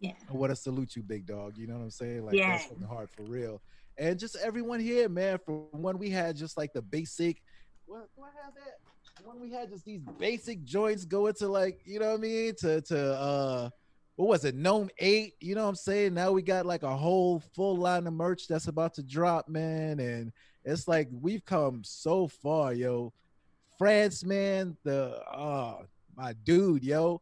Yeah.
I want to salute you, big dog. You know what I'm saying? Like that's from the heart for real. And just everyone here, man, from when we had just like the basic do I have that? When we had just these basic joints go into like, you know what I mean? To to uh what was it, NOME 8? You know what I'm saying? Now we got like a whole full line of merch that's about to drop, man. And it's like we've come so far, yo. France, man, the uh my dude, yo.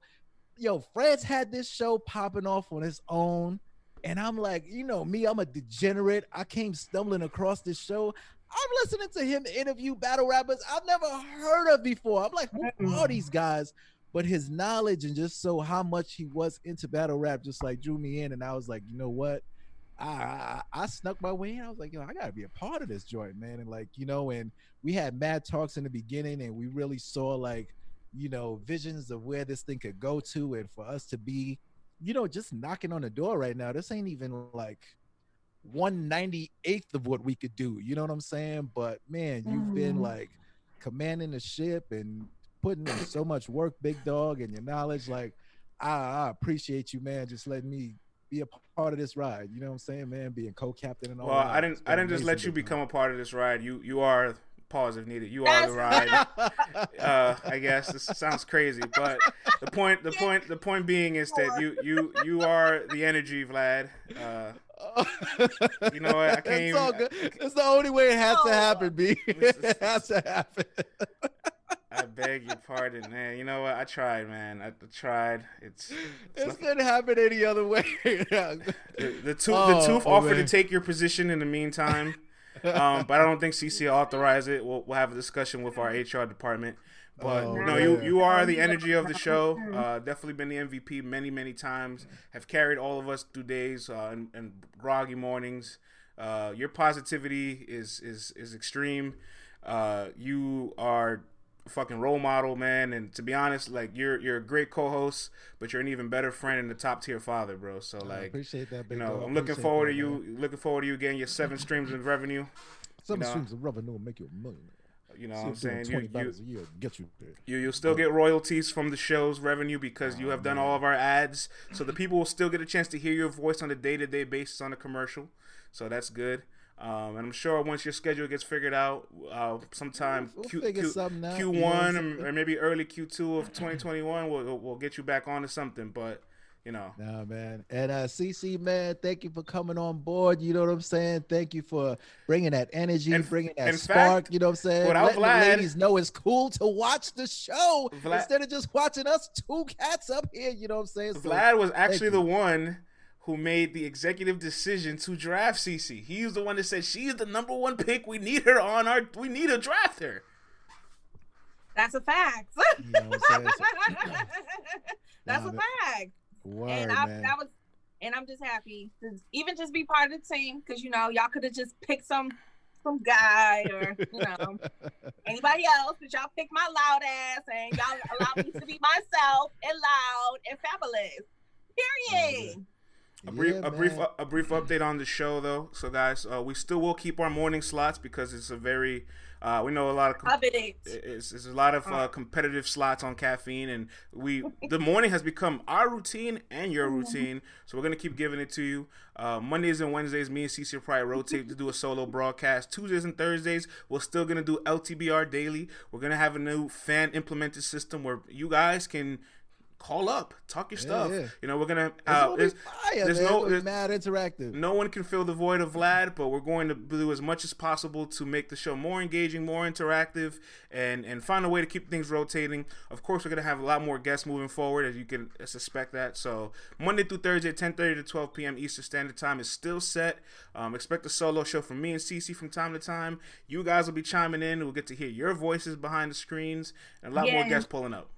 Yo, France had this show popping off on its own. And I'm like, you know me, I'm a degenerate. I came stumbling across this show. I'm listening to him interview battle rappers I've never heard of before. I'm like, who mm. are these guys? But his knowledge and just so how much he was into battle rap just like drew me in. And I was like, you know what? I, I I snuck my way in. I was like, yo, I gotta be a part of this joint, man. And like, you know, and we had mad talks in the beginning, and we really saw like, you know, visions of where this thing could go to, and for us to be, you know, just knocking on the door right now. This ain't even like one ninety eighth of what we could do. You know what I'm saying? But man, you've been
Mhm.
like commanding the ship and putting in so much work, big dog, and your knowledge. Like, I, I appreciate you, man. Just letting me be a part of this ride. You know what I'm saying, man? Being co-captain and all.
Well,
that.
I didn't I didn't just let you become a part of this ride. You you are pause if needed. You are the ride. uh, I guess this sounds crazy, but the point, the point, the point being is that you, you, you are the energy, Vlad. Uh, you know what? I can't
It's all good. It's the only way it has to happen, B. It has to happen.
I beg your pardon, man. You know what? I tried, man. I tried. It's
It's gonna happen any other way.
the, the tooth.
Oh,
the tooth
oh,
offered to take your position in the meantime, um, but I don't think CC will authorize it. We'll, we'll have a discussion with our HR department. But
Oh,
no, you
man.
you are the energy of the show. Uh, definitely been the MVP many many times. Have carried all of us through days uh, and, and groggy mornings. Uh, your positivity is is is extreme. Uh, you are fucking role model, man. And to be honest, like you're you're a great co-host, but you're an even better friend and a top tier father, bro. So like, I
appreciate that,
you know,
dog.
I'm looking forward
that,
to you looking forward to you getting your seven streams of revenue.
Some
you know,
streams of revenue will make you a millionaire.
You know
See
what I'm saying? You-
Twenty dollars a year get you there.
You you'll still get royalties from the show's revenue because you ah, have done all of our ads. So the people will still get a chance to hear your voice on a day to day basis on a commercial. So that's good. Um, and I'm sure once your schedule gets figured out, uh, sometime
We'll
Q, Q,
something out, you know what
Q1 or, or maybe early Q2 of 2021, we'll, we'll get you back onto something. But you know,
Nah, man. And uh CC, man, thank you for coming on board. You know what I'm saying? Thank you for bringing that energy,
In-
bringing that spark.
fact,
you know what I'm saying?
without
Letting
Vlad-
the ladies know it's cool to watch the show
Vlad-
instead of just watching us two cats up here. You know what I'm saying? So,
Vlad was actually the one who made the executive decision to draft CC. He was the one that said she's the number one pick. We need her on our. We need to draft her.
That's a fact.
You know what I'm saying?
That's
Nah,
a fact.
Word,
and I,
man.
that was, and I'm just happy to even just be part of the team because you know y'all could have just picked some some guy or you know anybody else, but y'all picked my loud ass and y'all allow me to be myself and loud and fabulous. Period.
A brief,
Yeah,
a brief,
man.
a brief update on the show, though. So, guys, uh, we still will keep our morning slots because it's a very, uh, we know a lot of, com- it's, it's a lot of uh, competitive slots on caffeine, and we, the morning has become our routine and your routine. So we're gonna keep giving it to you. Uh, Mondays and Wednesdays, me and Cece will probably rotate to do a solo broadcast. Tuesdays and Thursdays, we're still gonna do LTBR daily. We're gonna have a new fan implemented system where you guys can. Call up, talk your
Yeah,
stuff.
yeah.
You know, we're gonna.
It's
Uh,
gonna be
there's,
fire,
there's
man.
no,
It's
there's,
mad interactive.
no one can fill the void of Vlad, but we're going to do as much as possible to make the show more engaging, more interactive, and and find a way to keep things rotating. Of course, we're gonna have a lot more guests moving forward, as you can suspect that. So Monday through Thursday, 10:30 to 12 p.m. Eastern Standard Time is still set. Um, expect a solo show from me and Cece from time to time. You guys will be chiming in. We'll get to hear your voices behind the screens, and a lot more guests pulling up.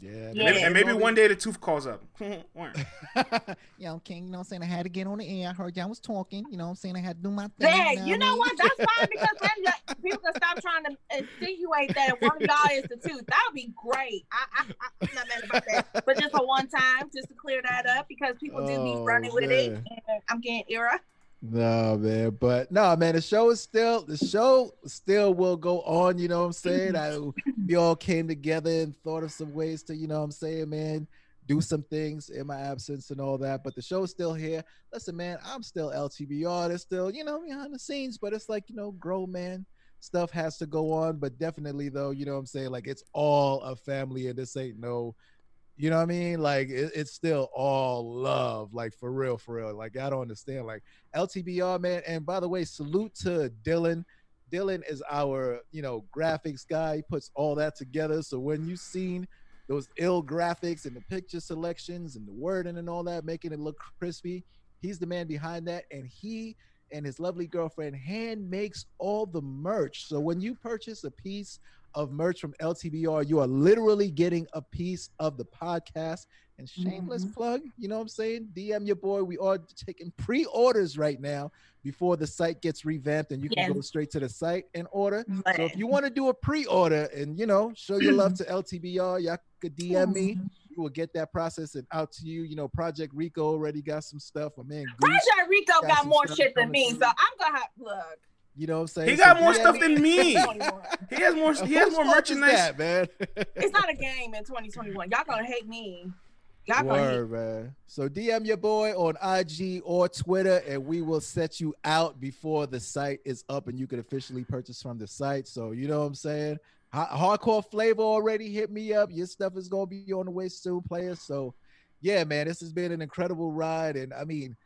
Yeah,
And
Yeah.
maybe, and maybe one day the tooth calls up.
Yo, King, you know what I'm saying? I had to get on the air. I heard y'all was talking. You know what I'm saying? I had to do my thing.
Dang,
know
you know
mean?
what? That's fine because then like, people can stop trying to insinuate that one of y'all is the tooth. That would be great. I, I, I, I'm not mad about that. But just for one time, just to clear that up because people do be
Oh,
running with it.
man.
And I'm getting era.
No, man, but no, man, the show is still the show still will go on, you know what I'm saying? I we all came together and thought of some ways to, you know what I'm saying, man, do some things in my absence and all that. But the show's still here. Listen, man, I'm still LTBR. There's still, you know, behind the scenes, but it's like, you know, grow man stuff has to go on. But definitely though, you know what I'm saying? Like it's all a family and this ain't no you know what I mean? Like it, it's still all love, like for real, for real. Like I don't understand. Like LTBR, man. And by the way, salute to Dylan. Dylan is our, you know, graphics guy. He puts all that together. So when you've seen those ill graphics and the picture selections and the wording and all that, making it look crispy, he's the man behind that. And he and his lovely girlfriend hand makes all the merch. So when you purchase a piece of merch from LTBR, you are literally getting a piece of the podcast. And shameless mm-hmm. plug, you know what I'm saying? DM your boy. We are taking pre-orders right now before the site gets revamped, and you can go straight to the site and order. So if you want to do a pre-order and you know show your love to LTBR, y'all could DM me. We will get that process and out to you. You know, Project Rico already got some stuff. My man Goose,
Project Rico
got
got more shit than me,
through.
so I'm gonna have look.
You know what I'm saying?
He
So
got more
DM
stuff than me. He has more. He has more merchandise.
that, man.
It's not a game in 2021. Y'all gonna hate me. Y'all gonna hit.
Word, man. So DM your boy on IG or Twitter, and we will set you out before the site is up and you can officially purchase from the site. So you know what I'm saying? Hardcore flavor already hit me up. Your stuff is gonna be on the way soon, players. So yeah, man, this has been an incredible ride. And I mean,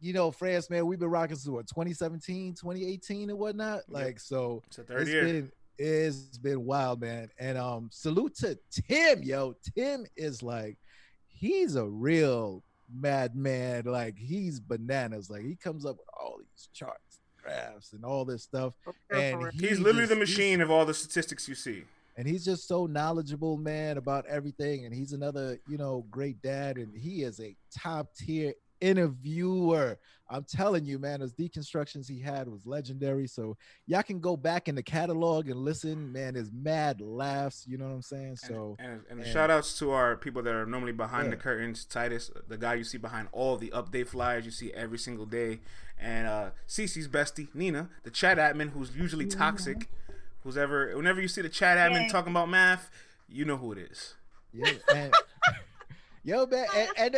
you know, France, man, we've been rocking since what 2017, 2018 and whatnot. Like, so
It's the third
it's
year.
been it's been wild, man. And um, salute to Tim, yo. Tim is like, he's a real madman. Like, he's bananas. Like, he comes up with all these charts, graphs, and all this stuff. And he
He's literally
just-
the machine of all the statistics you see.
and he's just so knowledgeable man about everything and he's another you know great dad and he is a top tier interviewer i'm telling you man those deconstructions he had was legendary so y'all can go back in the catalog and listen man there's mad laughs you know what i'm saying so
And, and shout outs to our people that are normally behind the curtains. Titus, the guy you see behind all the update flyers you see every single day. And uh Cece's bestie, Nina, the chat admin who's usually toxic. Who's ever whenever you see the chat admin
Yeah.
talking about math, you know who it is.
yeah and, yo man and, and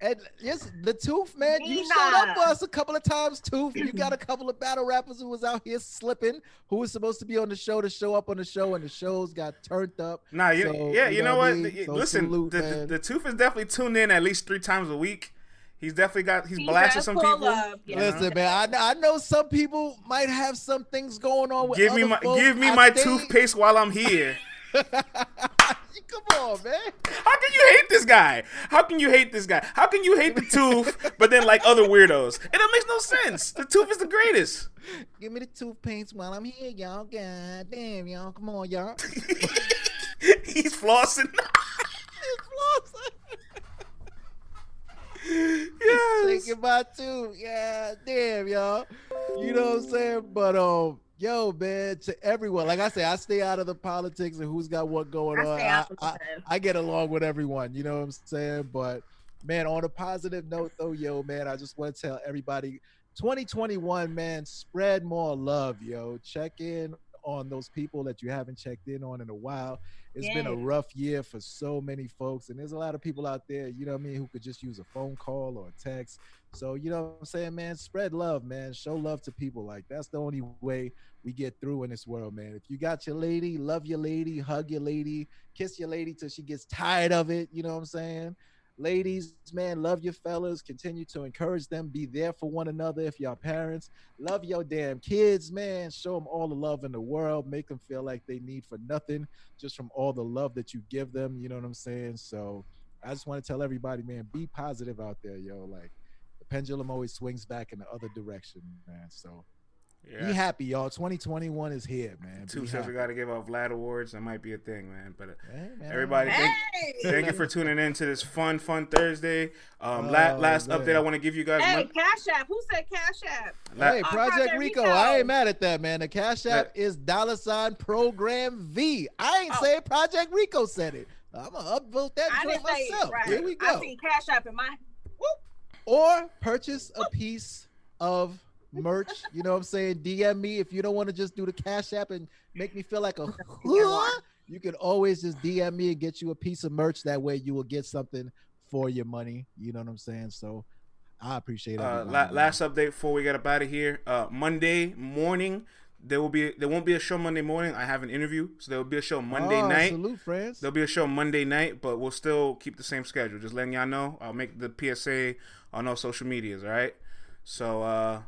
and yes, the tooth man, you showed up for us a couple of times. Tooth, you got a couple of battle rappers who was out here slipping, who was supposed to be on the show to show up on the show, and the shows got turned up.
Nah, you,
So,
yeah, you, know, what?
I mean?
The-
So
Listen,
salute,
the, the, the tooth is definitely tuned in at least three times a week. He's definitely got he's
He
blasting some people.
up, yeah.
Listen, man, I, I know some people might have some things going on with
Give me my
folks.
give me
I
my
think-
toothpaste while I'm here.
Come on, man.
How can you hate this guy? How can you hate this guy? How can you hate the tooth but then like other weirdos? It makes no sense. The tooth is the greatest.
Give me the toothpaste while I'm here, y'all. God damn, y'all. Come on, y'all.
He's flossing. He's flossing.
Yes. Taking my tooth. Yeah, damn, y'all. You know what I'm saying? But um, yo, man, to everyone, like I say, I stay out of the politics and who's got what going
I
on. I, I. I get along with everyone. You know what I'm saying? But man, on a positive note, though, yo, man, I just want to tell everybody, 2021, man, spread more love, yo. Check in on those people that you haven't checked in on in a while. It's been a rough year for so many folks, and there's a lot of people out there, you know what I mean, who could just use a phone call or a text. So, you know what I'm saying, man, spread love, man. Show love to people. Like that's the only way we get through in this world, man. If you got your lady, love your lady, hug your lady, kiss your lady till she gets tired of it, you know what I'm saying? Ladies, man, love your fellas. Continue to encourage them. Be there for one another. If y'all parents, love your damn kids, man. Show them all the love in the world. Make them feel like they need for nothing just from all the love that you give them. You know what I'm saying? So I just want to tell everybody, man, be positive out there, yo. Like the pendulum always swings back in the other direction, man. So
Yeah.
be happy, y'all. 2021 is here, man.
Two
Be
says we got to give out Vlad awards. That might be a thing, man. But uh,
man.
everybody, thank,
Hey!
thank you for tuning in to this fun, fun Thursday. Um,
Oh,
last
man.
update I want to give you guys.
Hey,
Mon-
Cash App. Who said Cash App?
La-
Hey,
Uh,
Project
Project
Rico,
Rico.
I ain't mad at that, man. The Cash App is dollar sign program V. I ain't
Oh.
say Project Rico said it. I'm gonna upvote that
I
joint
didn't say it
myself.
right.
Here we go.
I seen Cash App in my.
Or purchase a piece of merch. You know what I'm saying? DM me if you don't want to just do the Cash App and make me feel like a hood. You can always just DM me and get you a piece of merch. That way you will get something for your money. You know what I'm saying? So I appreciate it.
Uh, la- last update before we get up out of here. Uh, Monday morning, there will be there won't be a show Monday morning. I have an interview, so there will be a show Monday
Oh,
night.
Salute, friends.
There'll be a show Monday night, but we'll still keep the same schedule. Just letting y'all know. I'll make the PSA on all social medias. All right. So, uh,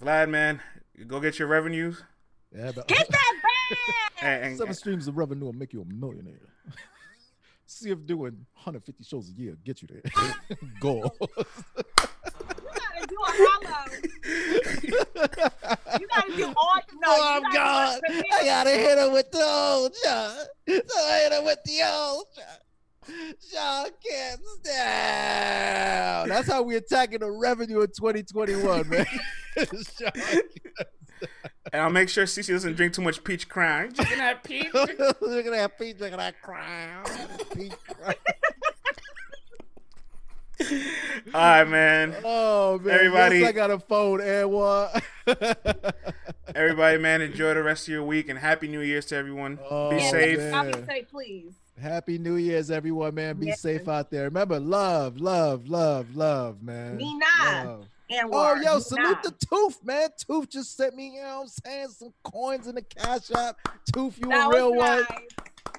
Vlad, man, go get your revenues.
Yeah, but
Get that bag.
And, and-
seven streams of revenue will make you a millionaire. See if doing 150 shows a year get you there. Goal.
gotta do a hollow. you gotta do all. No,
oh
you gotta
God! I gotta hit him with the old shot. So I hit him with the old shot. Sean can't stand. That's how we're attacking the revenue in 2021, man. Sean
and I'll make sure Cece doesn't drink too much peach crown. Drinking that peach.
Look at that peach, look at that crown. Peach crown.
All right, man.
Oh man,
Everybody-
yes, I got a phone, and what?
Everybody, man, enjoy the rest of your week and happy New Year's to everyone.
Oh,
Be safe.
I'll be safe, please.
Happy New Year's, everyone, man. Be
Yes.
safe out there. Remember, love, love, love, love, man.
Me not.
Love.
And
Oh, yo,
me
salute
not.
the Tooth, man. Tooth just sent me, you know what I'm saying, some coins in the cash app. Tooth, you
That
a real one.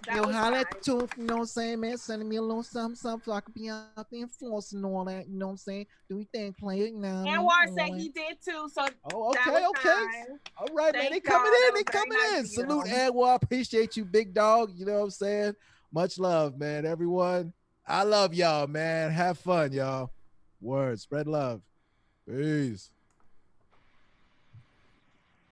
That
Yo, holla
nice.
at the tooth, you know what I'm saying, man? Sending me a little something, something so I could be out there enforcing all that, you know what I'm saying? Do your thing, player, you know what I mean?
Anwar
Come
said he did too. So
Oh, okay, okay.
nice.
All right, man. They coming in. They
That was very
coming in.
nice of you.
Salute, Anwar. Appreciate you, big dog. You know what I'm saying? Much love, man. Everyone. I love y'all, man. Have fun, y'all. Word. Spread love. Peace.